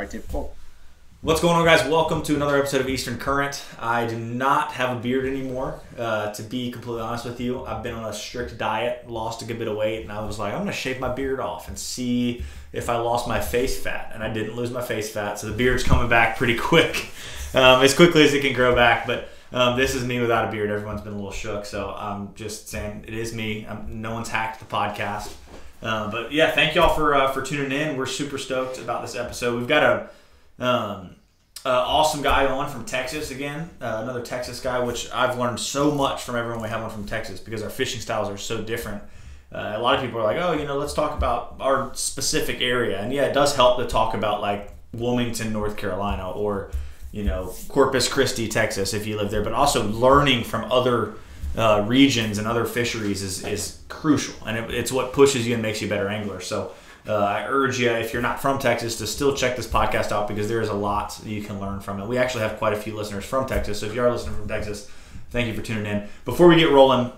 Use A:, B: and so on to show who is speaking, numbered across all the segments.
A: All right. Cool.
B: What's going on, guys? Welcome to another episode of Eastern Current. I do not have a beard anymore. Uh, to be completely honest with you, I've been on a strict diet, lost a good bit of weight, and I was like, I'm going to shave my beard off and see if I lost my face fat. And I didn't lose my face fat, so the beard's coming back pretty quick, um, as quickly as it can grow back. But um, this is me without a beard. Everyone's been a little shook, so I'm just saying it is me. I'm, no one's hacked the podcast. Uh, but yeah, thank y'all for uh, for tuning in. We're super stoked about this episode. We've got a um, awesome guy on from Texas again, uh, another Texas guy, which I've learned so much from everyone we have on from Texas because our fishing styles are so different. Uh, a lot of people are like, oh, you know, let's talk about our specific area, and yeah, it does help to talk about like Wilmington, North Carolina, or you know, Corpus Christi, Texas, if you live there, but also learning from other uh, regions and other fisheries is, is crucial, and it, it's what pushes you and makes you a better angler. So uh, I urge you, if you're not from Texas, to still check this podcast out because there is a lot you can learn from it. We actually have quite a few listeners from Texas, so if you are listening from Texas, thank you for tuning in. Before we get rolling,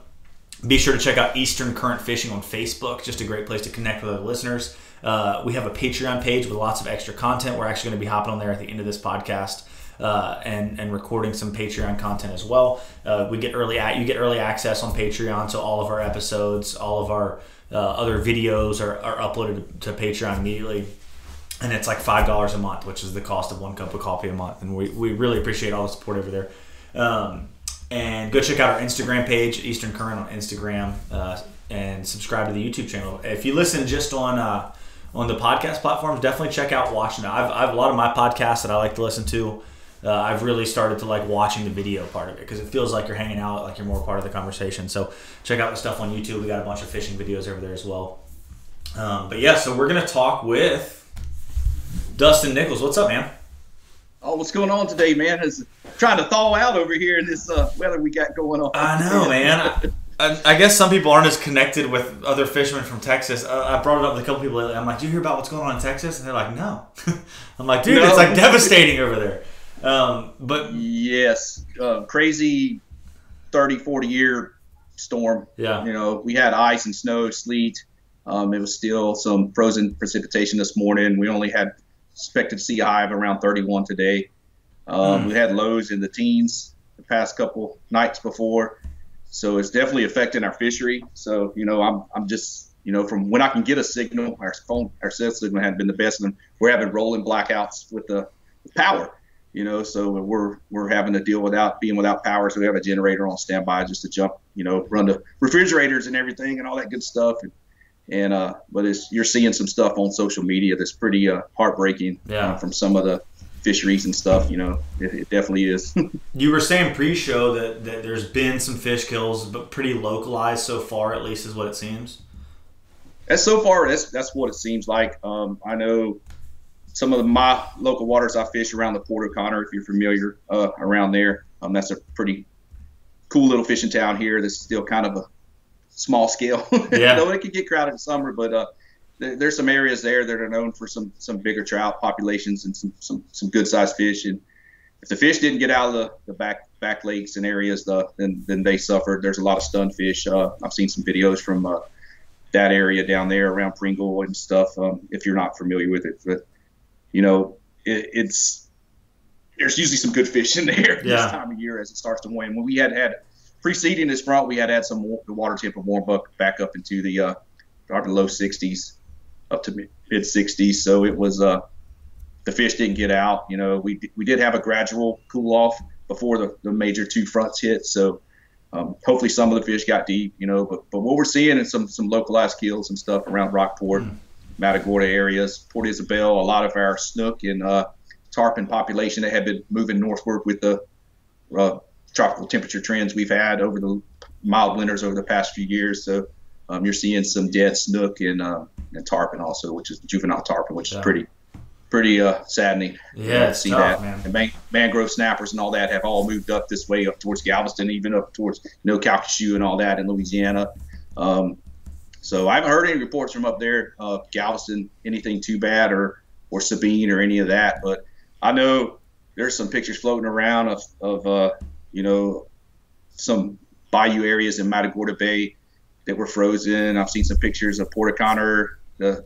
B: be sure to check out Eastern Current Fishing on Facebook. Just a great place to connect with other listeners. Uh, we have a Patreon page with lots of extra content. We're actually going to be hopping on there at the end of this podcast. Uh, and and recording some Patreon content as well. Uh, we get early at you get early access on Patreon to all of our episodes, all of our uh, other videos are, are uploaded to Patreon immediately. And it's like five dollars a month, which is the cost of one cup of coffee a month, and we, we really appreciate all the support over there. Um, and go check out our Instagram page, Eastern Current on Instagram, uh, and subscribe to the YouTube channel. If you listen just on uh, on the podcast platforms, definitely check out watching. I've, I have a lot of my podcasts that I like to listen to uh, I've really started to like watching the video part of it because it feels like you're hanging out, like you're more part of the conversation. So check out the stuff on YouTube. We got a bunch of fishing videos over there as well. Um, but yeah, so we're gonna talk with Dustin Nichols. What's up, man?
A: Oh, what's going on today, man? Is trying to thaw out over here in this uh, weather we got going on.
B: I know, man. I, I, guess some people aren't as connected with other fishermen from Texas. Uh, I brought it up with a couple people lately. I'm like, "Do you hear about what's going on in Texas?" And they're like, "No." I'm like, "Dude, no. it's like devastating over there." Um, but
A: yes, uh, crazy 30, 40 year storm.
B: Yeah.
A: You know, we had ice and snow, sleet. Um, it was still some frozen precipitation this morning. We only had expected to see a high of around 31 today. Um, mm. We had lows in the teens the past couple nights before. So it's definitely affecting our fishery. So, you know, I'm, I'm just, you know, from when I can get a signal, our phone, our cell signal had been the best. And we're having rolling blackouts with the power you know, so we're we're having to deal without being without power. So we have a generator on standby just to jump, you know, run the refrigerators and everything and all that good stuff. And, and uh, but it's you're seeing some stuff on social media that's pretty uh, heartbreaking
B: yeah.
A: uh, from some of the fisheries and stuff. You know, it, it definitely is.
B: you were saying pre-show that that there's been some fish kills, but pretty localized so far, at least, is what it seems.
A: As so far, that's that's what it seems like. Um, I know some of the, my local waters I fish around the Port O'Connor, if you're familiar uh, around there. Um, that's a pretty cool little fishing town here. That's still kind of a small scale.
B: Yeah.
A: Though it can get crowded in summer, but uh, there, there's some areas there that are known for some some bigger trout populations and some some, some good sized fish. And if the fish didn't get out of the, the back back lakes and areas, the, then then they suffered. There's a lot of stunned fish. Uh, I've seen some videos from uh, that area down there around Pringle and stuff. Um, if you're not familiar with it, but you know, it, it's there's usually some good fish in there
B: yeah.
A: this time of year as it starts to wane. When we had had preceding this front, we had had some the water temp of warm up back up into the uh, probably low 60s up to mid 60s. So it was uh, the fish didn't get out. You know, we we did have a gradual cool off before the, the major two fronts hit. So um, hopefully some of the fish got deep. You know, but but what we're seeing is some some localized kills and stuff around Rockport. Mm. Matagorda areas, Port Isabel, a lot of our snook and uh, tarpon population that have been moving northward with the uh, tropical temperature trends we've had over the mild winters over the past few years. So um, you're seeing some dead snook and, uh, and tarpon also, which is juvenile tarpon, which yeah. is pretty pretty uh, saddening.
B: Yeah,
A: to see
B: tough,
A: that.
B: Man.
A: And man- mangrove snappers and all that have all moved up this way, up towards Galveston, even up towards you know Calcasieu and all that in Louisiana. Um, so I haven't heard any reports from up there, uh, Galveston, anything too bad, or or Sabine or any of that. But I know there's some pictures floating around of, of uh, you know some bayou areas in Matagorda Bay that were frozen. I've seen some pictures of Port O'Connor, the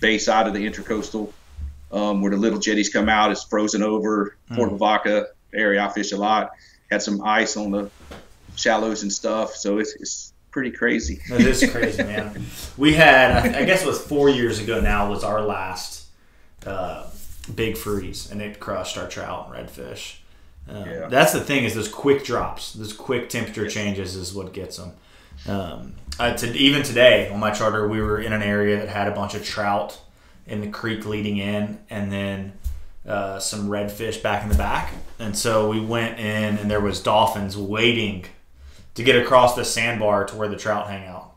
A: bay side of the intercoastal um, where the little jetties come out. It's frozen over. Port Lavaca area I fish a lot. Had some ice on the shallows and stuff, so it's, it's pretty crazy.
B: It is crazy, man. We had, I guess it was four years ago now, was our last uh, big freeze, and it crushed our trout and redfish. Um,
A: Yeah.
B: That's the thing is those quick drops, those quick temperature changes is what gets them. Um, uh, to, even today on my charter, we were in an area that had a bunch of trout in the creek leading in, and then uh, some redfish back in the back. And so we went in, and there was dolphins waiting to get across the sandbar to where the trout hang out.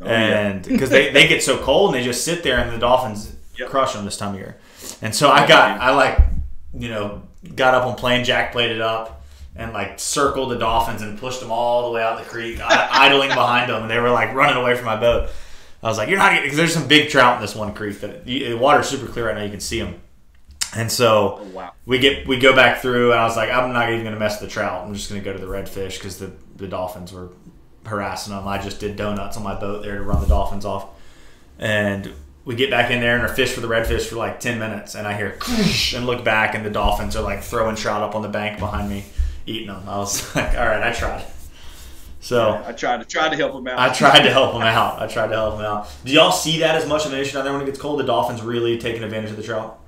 A: Oh,
B: and because they, they get so cold and they just sit there, and the dolphins
A: Yep.
B: crush them this time of year. And so I got, I like, you know, got up on plane, jack plated up, and like circled the dolphins and pushed them all the way out the creek, idling behind them, and they were like running away from my boat. I was like, "You're not," because there's some big trout in this one creek that the water's super clear right now. You can see them, and so
A: Oh, wow.
B: we get we go back through, and I was like, "I'm not even going to mess with the trout. I'm just going to go to the redfish because the the dolphins were harassing them. I just did donuts on my boat there to run the dolphins off, and we get back in there and are fish for the redfish for like 10 minutes and i hear and look back and the dolphins are like throwing trout up on the bank behind me eating them i was like all right i tried so
A: I tried to try to help them out.
B: i tried to help them out i tried to help them out do y'all see that as much of an issue down there when it gets cold the dolphins really taking advantage of the trout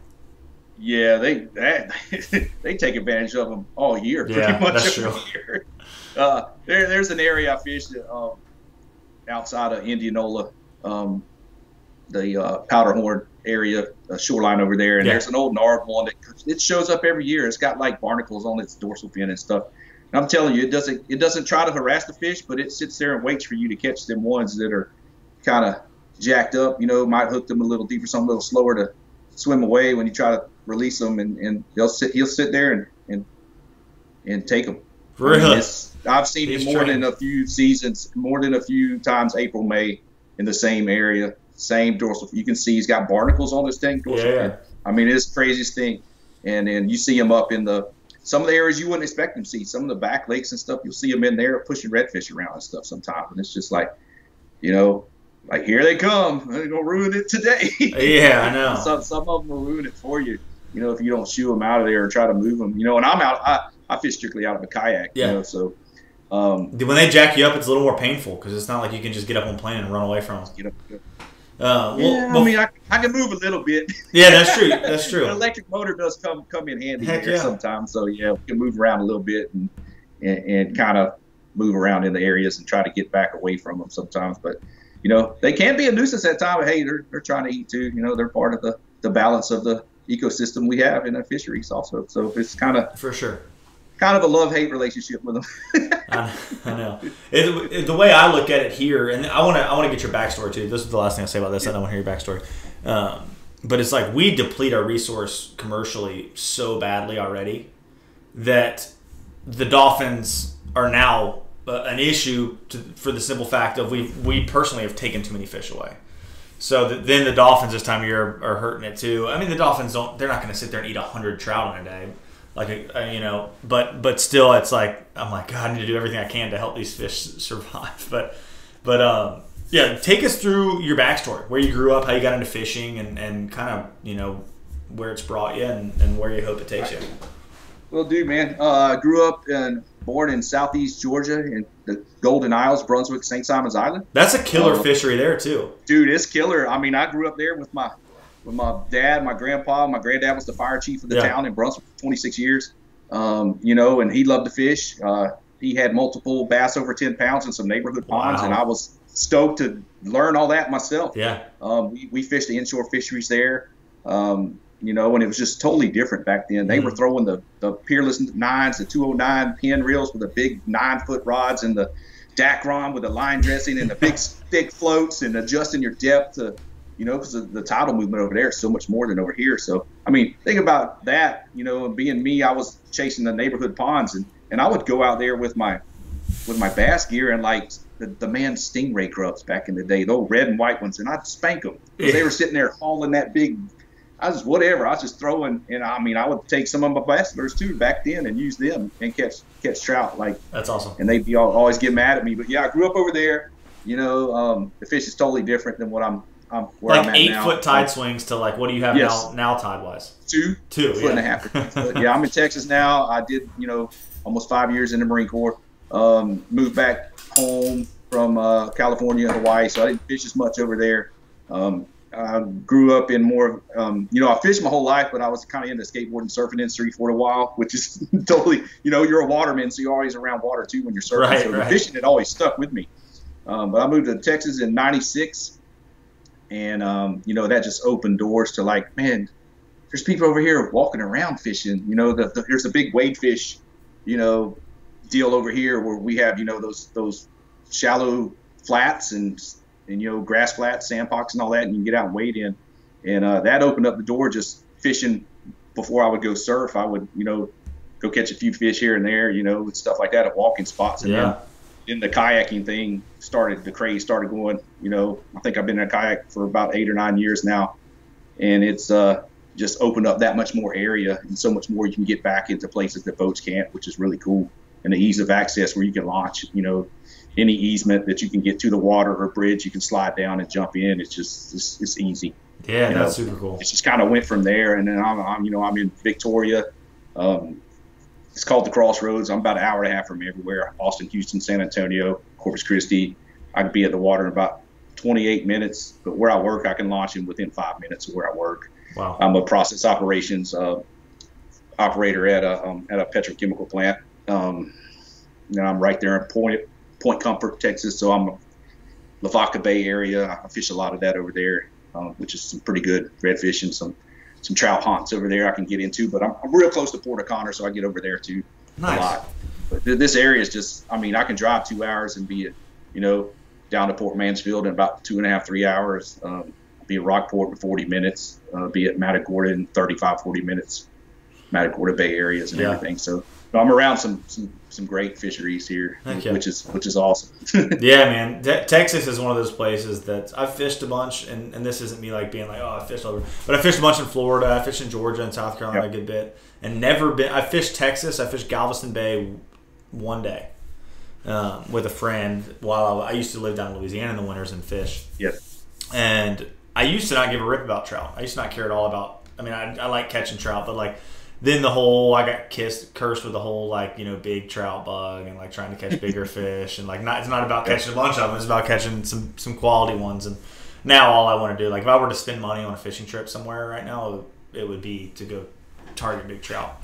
A: Yeah, they that, they take advantage of them all year, pretty
B: Yeah,
A: much
B: that's
A: every
B: true.
A: year. Uh, there, there's an area I fished um, outside of Indianola, um, the uh, Powderhorn area, uh, shoreline over there, and
B: Yeah.
A: there's an old Nard one that it shows up every year. It's got like barnacles on its dorsal fin and stuff. And I'm telling you, it doesn't it doesn't try to harass the fish, but it sits there and waits for you to catch them ones that are kind of jacked up. You know, might hook them a little deeper, some a little slower to swim away when you try to release them, and, and they'll sit. He'll sit there and and and take them.
B: Really
A: I've seen
B: He's
A: it more
B: trained.
A: than a few seasons, more than a few times April, May in the same area, same dorsal. You can see he's got barnacles on this thing. Dorsal
B: Yeah.
A: fin. I mean, it's the craziest thing. And then you see him up in the some of the areas you wouldn't expect him to see. Some of the back lakes and stuff, you'll see him in there pushing redfish around and stuff sometimes. And it's just like, you know, like here they come. They're gonna ruin it today.
B: yeah i know
A: some some of them will ruin it for you. You know, if you don't shoo them out of there or try to move them. You know, and I'm out. I, I fish strictly out of a kayak.
B: Yeah.
A: You know, so um,
B: when they jack you up it's a little more painful because it's not like you can just get up on plane and run away from them
A: you know,
B: uh, well,
A: yeah,
B: well-
A: I mean, I, I can move a little bit.
B: yeah that's true that's
A: The
B: true
A: electric motor does come come in handy
B: Heck
A: there
B: yeah.
A: sometimes. So yeah, we can move around a little bit and and, and kind of move around in the areas and try to get back away from them sometimes. But you know, they can be a nuisance at times. Hey, they're they're trying to eat too. You know, they're part of the the balance of the ecosystem we have in our fisheries also. So it's kind of
B: for sure
A: kind of a love hate relationship with them.
B: I, I know. It, it- the way I look at it here, and I want to I want to get your backstory too. This is the last thing I say about this. I don't want to hear your backstory. Um, but it's like we deplete our resource commercially so badly already that the dolphins are now uh, an issue to, for the simple fact of we we personally have taken too many fish away. So th then the dolphins this time of year are, are hurting it too. I mean, the dolphins don't. They're not going to sit there and eat hundred trout in a day, like you know. But but still, it's like I'm like God. I need to do everything I can to help these fish survive. But but um, yeah, take us through your backstory, where you grew up, how you got into fishing, and and kind of you know where it's brought you and, and where you hope it takes you.
A: Well, dude, man, uh, I grew up and born in southeast Georgia in the Golden Isles, Brunswick, St. Simon's Island.
B: That's a killer
A: Uh,
B: fishery there too.
A: Dude, it's killer. I mean, I grew up there with my with my dad, my grandpa. My granddad was the fire chief of the
B: Yeah.
A: town in Brunswick for 26 years. Um, you know, and he loved to fish. Uh, he had multiple bass over 10 pounds in some neighborhood ponds,
B: Wow.
A: and I was stoked to learn all that myself.
B: Yeah,
A: Um, we, we fished the inshore fisheries there, um, you know, and it was just totally different back then. They were
B: Mhm.
A: throwing the, the Peerless nines, the 209 Penn reels with the big nine foot rods and the Dacron with the line dressing and the big thick floats and adjusting your depth to, you know, because the, the tidal movement over there is so much more than over here. So, I mean, think about that, you know, and being me, I was chasing the neighborhood ponds and, and I would go out there with my with my bass gear and like the, the Mann stingray grubs back in the day, those red and white ones, and I'd spank them because they were sitting there hauling that big. I was whatever. I was just throwing, and I mean, I would take some of my bass lures too back then and use them and catch catch trout like,
B: that's awesome.
A: and they'd be all, always get mad at me. But yeah, I grew up over there. You know, um, the fish is totally different than what I'm
B: Like eight foot tide swings to like what do you have
A: Yes.
B: now now tide wise?
A: Two,
B: Two,
A: foot
B: yeah.
A: and a half. Yeah, I'm in Texas now. I did, you know, almost five years in the Marine Corps. Um, moved back home from uh, California, Hawaii, so I didn't fish as much over there. Um, I grew up in more, um, you know, I fished my whole life, but I was kind of into skateboarding and surfing industry for a while, which is totally, you know, you're a waterman, so you're always around water too when you're surfing.
B: Right,
A: so
B: right.
A: fishing had always stuck with me. Um, but I moved to Texas in '96, and um, you know that just opened doors to like, man, there's people over here walking around fishing. You know, the, the, there's a big wade fish, you know, deal over here where we have, you know, those those shallow flats and and you know grass flats, sandbox, and all that, and you can get out and wade in. And uh, that opened up the door just fishing. Before I would go surf, I would, you know, go catch a few fish here and there, you know, and stuff like that at walking spots. And
B: Yeah.
A: then, then the kayaking thing started. The craze started going. You know, I think I've been in a kayak for about eight or nine years now, and it's uh, just opened up that much more area and so much more you can get back into places that boats can't, which is really cool. And the ease of access where you can launch, you know, any easement that you can get to the water or bridge, you can slide down and jump in. It's just it's, it's easy.
B: Yeah,
A: You
B: that's
A: know,
B: super cool.
A: It just kind of went from there, and then I'm, I'm you know I'm in Victoria. Um, it's called the Crossroads. I'm about an hour and a half from everywhere. Austin, Houston, San Antonio, Corpus Christi. I can be at the water in about 28 minutes, but where I work, I can launch in within five minutes of where I work.
B: Wow.
A: I'm a process operations uh, operator at a um, at a petrochemical plant. Um, know, I'm right there in Point Point Comfort, Texas. So I'm Lavaca Bay area. I fish a lot of that over there, um, which is some pretty good redfish and some some trout haunts over there I can get into. But I'm, I'm real close to Port O'Connor, so I get over there too a lot. But th- this area is just, I mean, I can drive two hours and be, at, you know, down to Port Mansfield in about two and a half, three hours. Um, be at Rockport in 40 minutes. Uh, be at Matagorda in 35, 40 minutes. Matagorda Bay areas and
B: Yeah.
A: everything. So, so I'm around some some some great fisheries here,
B: yeah.
A: which is which is awesome.
B: Yeah, man. Te- Texas is one of those places that I've fished a bunch, and, and this isn't me like being like, oh, I fished over, but I fished a bunch in Florida. I fished in Georgia and South Carolina
A: Yep.
B: a good bit, and never been. I fished Texas. I fished Galveston Bay one day um, with a friend while I, I used to live down in Louisiana in the winters and fish.
A: yes.
B: And I used to not give a rip about trout. I used to not care at all about. I mean, I, I like catching trout, but like then the whole I got kissed, cursed with the whole like you know big trout bug and like trying to catch bigger fish and like not it's not about catching a bunch of them. It's about catching some some quality ones. And now all I want to do, like if I were to spend money on a fishing trip somewhere right now, it would, be to go target big trout.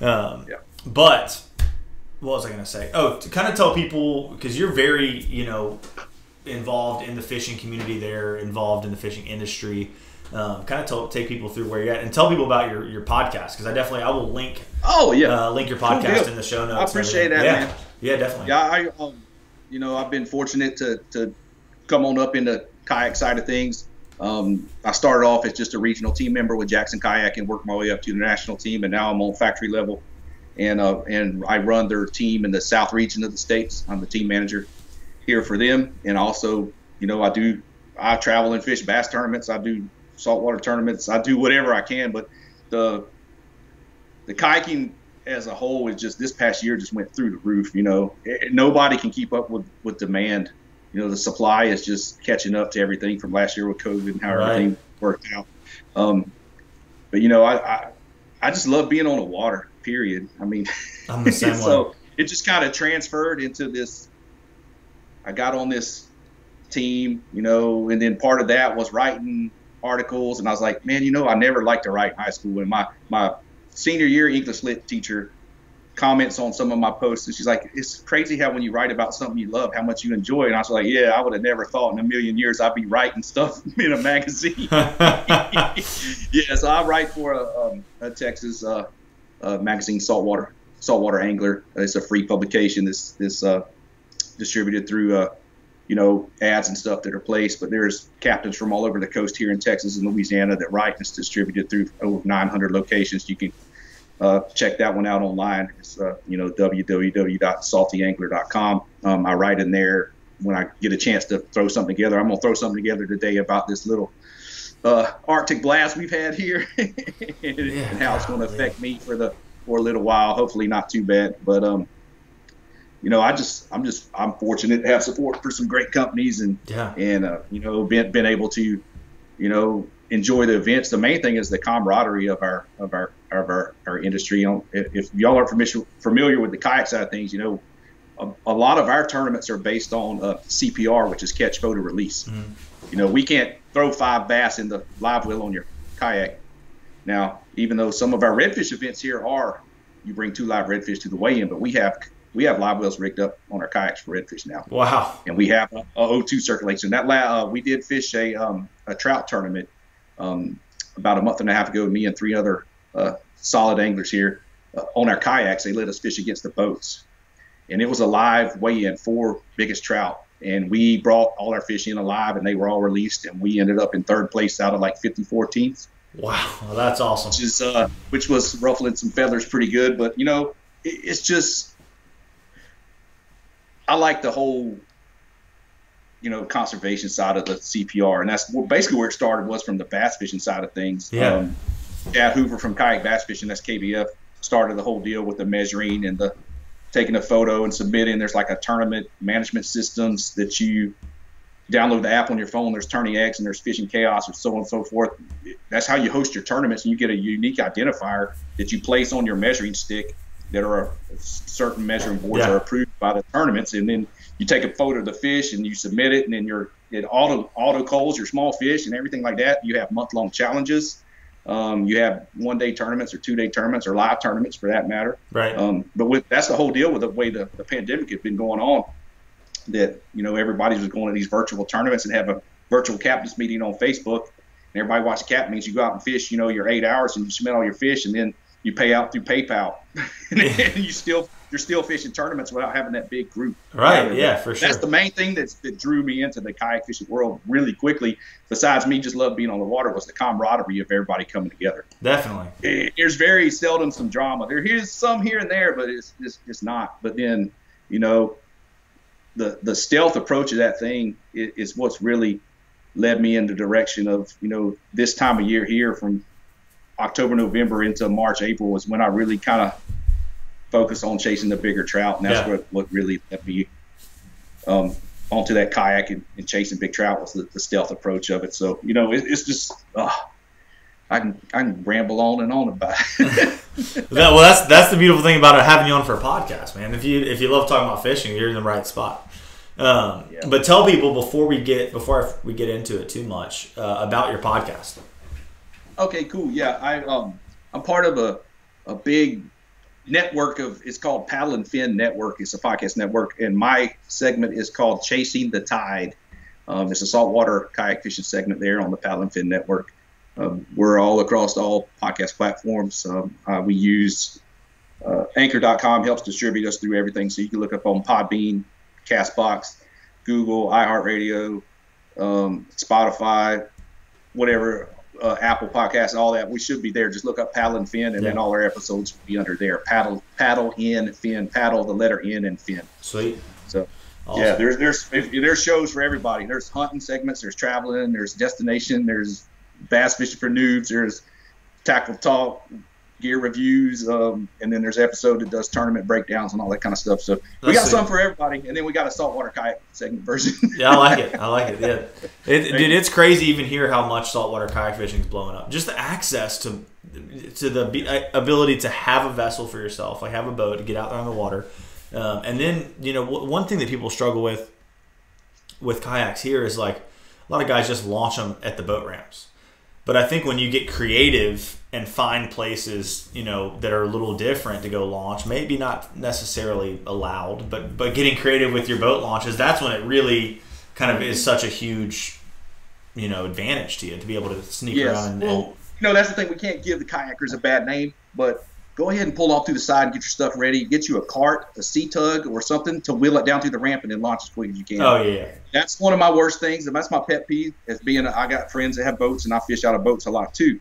B: Um,
A: Yeah.
B: But what was I going to say? Oh, to kind of tell people because you're very you know involved in the fishing community there, involved in the fishing industry. Um, kind of take people through where you're at and tell people about your, your podcast because I definitely I will link
A: Oh yeah.
B: uh, link your podcast in the show notes.
A: I appreciate that,
B: yeah.
A: man.
B: Yeah, definitely.
A: Yeah, I, um, you know, I've been fortunate to, to come on up in the kayak side of things. Um, I started off as just a regional team member with Jackson Kayak and worked my way up to the national team, and now I'm on factory level, and uh, and I run their team in the south region of the states. I'm the team manager here for them, and also, you know, I do I travel and fish bass tournaments. I do saltwater tournaments. I do whatever I can, but the the kayaking as a whole is just this past year just went through the roof. You know, It- nobody can keep up with with demand. You know, the supply is just catching up to everything from last year with COVID and how
B: Right.
A: everything worked out. Um, but you know, I, I I just love being on the water. Period. I mean,
B: I'm the same way.
A: so it just kind of transferred into this. I got on this team, you know, and then part of that was writing articles, and I was like, man, you know, I never liked to write in high school. And my my senior year English lit teacher comments on some of my posts, and she's like, it's crazy how when you write about something you love, how much you enjoy. And I was like, yeah, I would have never thought in a million years I'd be writing stuff in a magazine. yeah, so I write for a, um, a Texas uh, uh, magazine, Saltwater Saltwater Angler. It's a free publication. This this uh, distributed through uh, you know ads and stuff that are placed. But there's captains from all over the coast here in Texas and Louisiana that write. and It's distributed through over 900 locations. You can uh, check that one out online. It's uh, you know www.saltyangler.com. Um, I write in there when I get a chance to throw something together. I'm gonna throw something together today about this little uh, Arctic blast we've had here and, and how it's going to affect me for the for a little while. Hopefully not too bad, but um, you know, I just I'm just I'm fortunate to have support for some great companies and
B: yeah.
A: and uh, you know been been able to you know, enjoy the events. The main thing is the camaraderie of our of our of our, our industry. You know, if, y'all aren't familiar familiar with the kayak side of things, you know, a, a lot of our tournaments are based on uh, CPR, which is catch, photo, release. Mm-hmm. You know, we can't throw five bass in the live well on your kayak. Now, even though some of our redfish events here are, you bring two live redfish to the weigh-in, but we have we have live wells rigged up on our kayaks for redfish now.
B: Wow!
A: And we have a, a O2 circulation. That uh, we did fish a um, a trout tournament um, about a month and a half ago. Me and three other uh, solid anglers here uh, on our kayaks. They let us fish against the boats, and it was a live weigh-in for biggest trout. And we brought all our fish in alive, and they were all released. And we ended up in third place out of like 54 teams.
B: Wow, well, that's awesome.
A: Which is uh, which was ruffling some feathers pretty good, but you know, it, it's just I like the whole you know conservation side of the CPR, and that's basically where it started was from the bass fishing side of things.
B: Yeah. Um,
A: Chad Hoover from Kayak Bass Fishing, that's KBF, started the whole deal with the measuring and the taking a photo and submitting. There's like a tournament management systems that you download the app on your phone. There's TourneyX and there's Fishing Chaos and so on and so forth. That's how you host your tournaments, and you get a unique identifier that you place on your measuring stick that are certain measuring boards yeah. are approved by the tournaments, and then you take a photo of the fish and you submit it, and then your it auto auto calls your small fish and everything like that. You have month long challenges. Um, you have one day tournaments or two day tournaments or live tournaments for that matter.
B: Right.
A: Um, but with that's the whole deal with the way the, the pandemic has been going on. That you know everybody was going to these virtual tournaments and have a virtual captains meeting on Facebook, and everybody watch cap means you go out and fish. You know your eight hours and you submit all your fish, and then you pay out through PayPal, and you still you're still fishing tournaments without having that big group.
B: Right. Yeah, for sure.
A: That's the main thing that's, that drew me into the kayak fishing world really quickly. Besides me just love being on the water was the camaraderie of everybody coming together.
B: Definitely.
A: It, there's very seldom some drama. There is some here and there, but it's just it's not. But then, you know, the the stealth approach of that thing is, is what's really led me in the direction of you know this time of year here from October, November into March, April was when I really kind of focused on chasing the bigger trout, and that's yeah. what what really led me um, onto that kayak and, and, chasing big trout was the, the, stealth approach of it. So you know, it, it's just. Uh, I can I can ramble on and on about it.
B: well, that's that's the beautiful thing about it, having you on for a podcast, man. If you if you love talking about fishing, you're in the right spot. Um, yeah. But tell people before we get before we get into it too much uh, about your podcast.
A: Okay, cool. Yeah, I um I'm part of a a big network of it's called Paddle N Fin Network. It's a podcast network, and my segment is called Chasing the Tide. Um, it's a saltwater kayak fishing segment there on the Paddle N Fin Network. Um, we're all across all podcast platforms. Um, uh, we use uh, Anchor.com helps distribute us through everything, so you can look up on Podbean, Castbox, Google, iHeartRadio, um, Spotify, whatever uh, Apple Podcasts, all that. We should be there. Just look up Paddle N Fin, and yeah. then all our episodes will be under there. Paddle, paddle in Fin, paddle the letter N and Fin.
B: Sweet.
A: So. Awesome. Yeah, there's there's there's shows for everybody. There's hunting segments, there's traveling, there's destination, there's bass fishing for noobs, there's tackle talk, gear reviews, um, and then there's episode that does tournament breakdowns and all that kind of stuff. So we got some for everybody, and then we got a saltwater kayak segment version.
B: yeah, I like it. I like it. Yeah, it, dude, it's crazy even here how much saltwater kayak fishing is blowing up. Just the access to to the uh, ability to have a vessel for yourself, like have a boat to get out there on the water, um, and then you know one thing that people struggle with with kayaks here is like a lot of guys just launch them at the boat ramps but I think when you get creative and find places, you know, that are a little different to go launch, maybe not necessarily allowed, but but getting creative with your boat launches, that's when it really kind of is such a huge, you know, advantage to you to be able to sneak yes. around. And,
A: well, you know, that's the thing. We can't give the kayakers a bad name, but go ahead and pull off through the side and get your stuff ready. Get you a cart, a C-Tug, or something to wheel it down through the ramp and then launch as quick as you can.
B: Oh yeah.
A: That's one of my worst things, and that's my pet peeve. As being, I got friends that have boats, and I fish out of boats a lot too.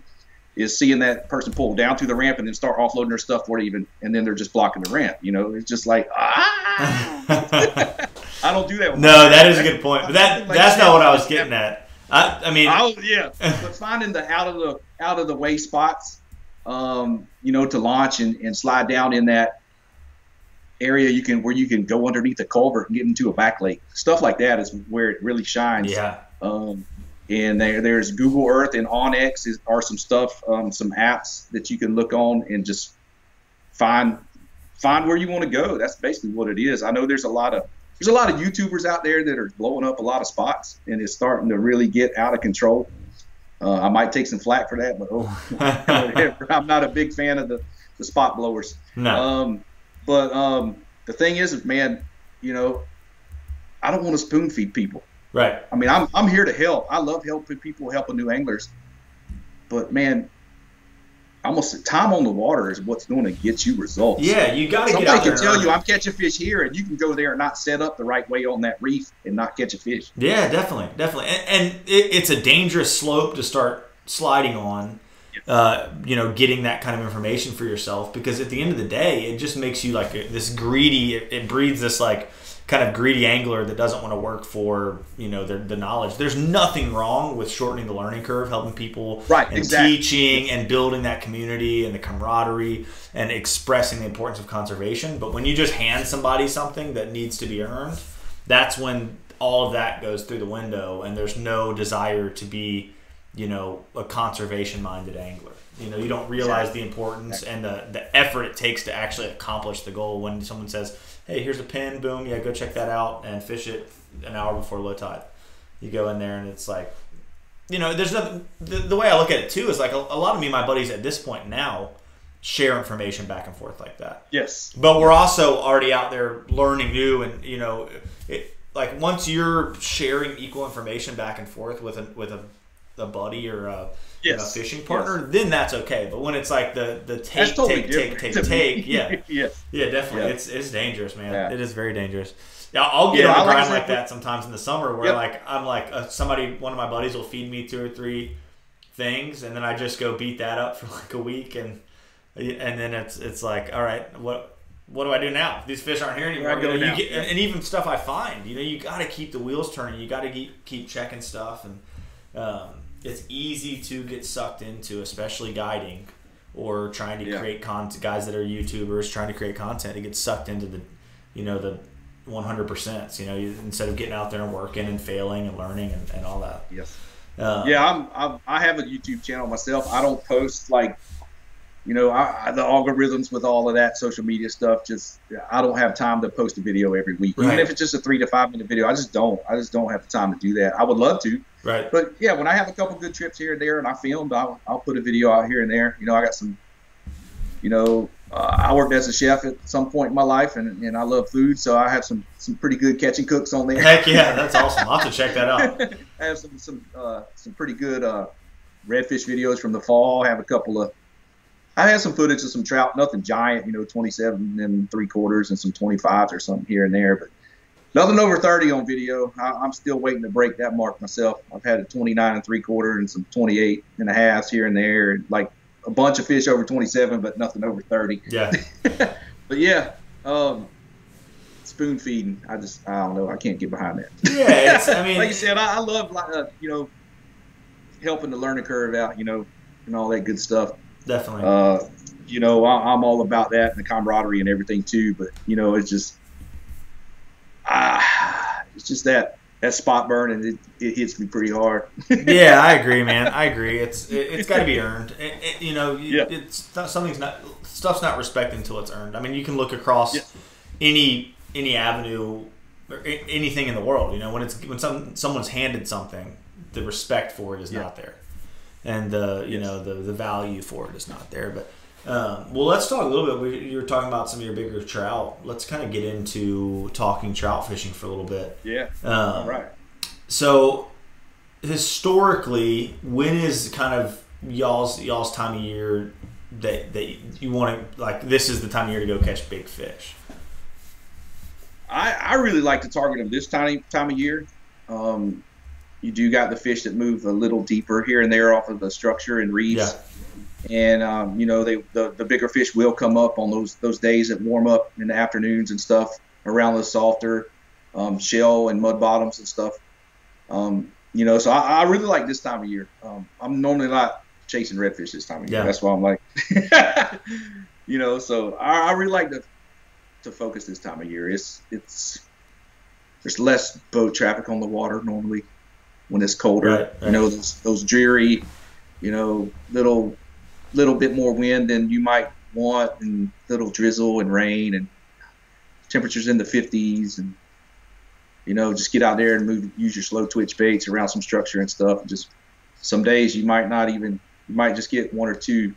A: Is seeing that person pull down through the ramp and then start offloading their stuff for it even, and then they're just blocking the ramp. You know, it's just like ah. I don't do that.
B: no, that is a good point, but that like that's not what I was getting at. I, I mean,
A: I'll, yeah, but finding the out of the out of the way spots um, you know, to launch and, and slide down in that area you can where you can go underneath the culvert and get into a back lake. Stuff like that is where it really shines.
B: Yeah.
A: Um, and there there's Google Earth and onX is, are some stuff, um, some apps that you can look on and just find find where you want to go. That's basically what it is. I know there's a lot of there's a lot of YouTubers out there that are blowing up a lot of spots, and it's starting to really get out of control. Uh, I might take some flack for that, but oh, I'm not a big fan of the, the spot blowers.
B: No.
A: Um, but um, the thing is, man, you know, I don't want to spoon feed people.
B: Right.
A: I mean, I'm I'm here to help. I love helping people, helping new anglers. But man, almost time on the water is what's going to get you results.
B: Yeah, you got to get
A: Somebody
B: out there.
A: can tell you I'm catching fish here, and you can go there and not set up the right way on that reef and not catch a fish.
B: Yeah, definitely, definitely, and, and it, it's a dangerous slope to start sliding on. Uh, you know, getting that kind of information for yourself because at the end of the day, it just makes you like this greedy. It, it breeds this like kind of greedy angler that doesn't want to work for you know the, the knowledge. There's nothing wrong with shortening the learning curve, helping people,
A: Right,
B: and
A: exactly.
B: teaching and building that community and the camaraderie and expressing the importance of conservation. But when you just hand somebody something that needs to be earned, that's when all of that goes through the window and there's no desire to be you know a conservation minded angler you know you don't realize the importance and the, the effort it takes to actually accomplish the goal when someone says hey here's a pin boom yeah go check that out and fish it an hour before low tide you go in there and it's like you know there's nothing the, the way i look at it too is like a, a lot of me and my buddies at this point now share information back and forth like that
A: Yes.
B: but we're also already out there learning new and you know it, like once you're sharing equal information back and forth with a with a, a buddy or a,
A: Yes.
B: fishing partner then that's okay but when it's like the the take
A: totally
B: take take take take yeah
A: yes.
B: yeah definitely
A: Yeah.
B: it's it's dangerous man
A: Yeah.
B: it is very dangerous yeah i'll get
A: Yeah,
B: on
A: like
B: grind
A: to
B: like that sometimes in the summer where
A: Yep.
B: like i'm like uh, somebody one of my buddies will feed me two or three things and then i just go beat that up for like a week and and then it's it's like all right what what do I do now? These fish aren't here anymore.
A: Where I go
B: You know, get- and, and even stuff I find, you know, you got to keep the wheels turning. You got to keep keep checking stuff, and um, it's easy to get sucked into, especially guiding or trying to
A: Yeah.
B: create content. Guys that are YouTubers trying to create content, to get sucked into the, you know, the 100 percent. You know, you, instead of getting out there and working and failing and learning and, and all that.
A: Yes.
B: Um,
A: Yeah, I'm, I'm. I have a YouTube channel myself. I don't post like, you know, I, I, the algorithms with all of that social media stuff. Just I don't have time to post a video every week,
B: Right.
A: even if it's just a three to five minute video. I just don't. I just don't have the time to do that. I would love to,
B: Right.
A: but yeah, when I have a couple good trips here and there, and I filmed, I'll, I'll put a video out here and there. You know, I got some. You know, uh, I worked as a chef at some point in my life, and, and I love food, so I have some some pretty good catching cooks on there.
B: Heck yeah, that's awesome. I'll have to check that out.
A: I have some some uh, some pretty good uh, redfish videos from the fall. I have a couple of. I had some footage of some trout, nothing giant, you know, 27 and three quarters and some 25s or something here and there, but nothing over 30 on video. I, I'm still waiting to break that mark myself. I've had a 29 and three quarter and some 28 and a halves here and there, and like a bunch of fish over 27, but nothing over 30.
B: Yeah.
A: But yeah, um, spoon feeding. I just I don't know. I can't get behind that.
B: Yeah, I mean,
A: like you said, I, I love like, uh, you know helping the learning curve out, you know, and all that good stuff.
B: Definitely.
A: Uh, you know, I, I'm all about that and the camaraderie and everything too. But you know, it's just ah, it's just that that spot burn and it, it hits me pretty hard.
B: yeah, I agree, man. I agree. It's it, it's got to be earned. It, it, you know,
A: Yeah.
B: it's not, something's not stuff's not respected until it's earned. I mean, you can look across
A: Yeah.
B: any any avenue or anything in the world. You know, when it's when some someone's handed something, the respect for it is
A: Yeah.
B: not there, and the you
A: Yes.
B: know the the value for it is not there. But um, well, let's talk a little bit. We, you were talking about some of your bigger trout. Let's kind of get into talking trout fishing for a little bit.
A: yeah.
B: Um,
A: All right.
B: so historically, when is kind of y'all's y'all's time of year that that you want to like? This is the time of year to go catch big fish.
A: I, I really like to target them this time time of year. Um, you do got the fish that move a little deeper here and there off of the structure and reefs. And um, you know they the, the bigger fish will come up on those those days that warm up in the afternoons and stuff around the softer um, shell and mud bottoms and stuff. Um, you know, so I, I really like this time of year. Um, I'm normally not chasing redfish this time of year.
B: Yeah.
A: That's why I'm like, you know, so I, I really like to to focus this time of year. It's it's there's less boat traffic on the water normally. When it's colder.
B: Right, right.
A: You know those those dreary, you know, little little bit more wind than you might want, and little drizzle and rain, and temperatures in the 50s, and you know, just get out there and move, use your slow twitch baits around some structure and stuff. And just some days you might not even, you might just get one or two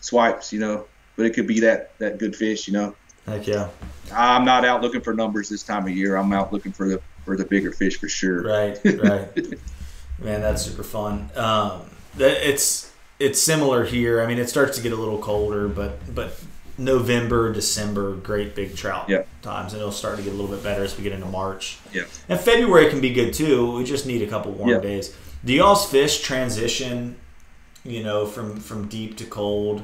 A: swipes, you know, but it could be that that good fish, you know.
B: Heck yeah.
A: I'm not out looking for numbers this time of year. I'm out looking for the for the bigger fish for sure.
B: Right, right. Man, that's super fun. Um, it's it's similar here. I mean, it starts to get a little colder, but but November, December, great big trout
A: Yeah.
B: times, and it'll start to get a little bit better as we get into March.
A: Yeah.
B: And February can be good too. We just need a couple warm
A: Yeah.
B: days. Do y'all's fish transition, you know, from from deep to cold,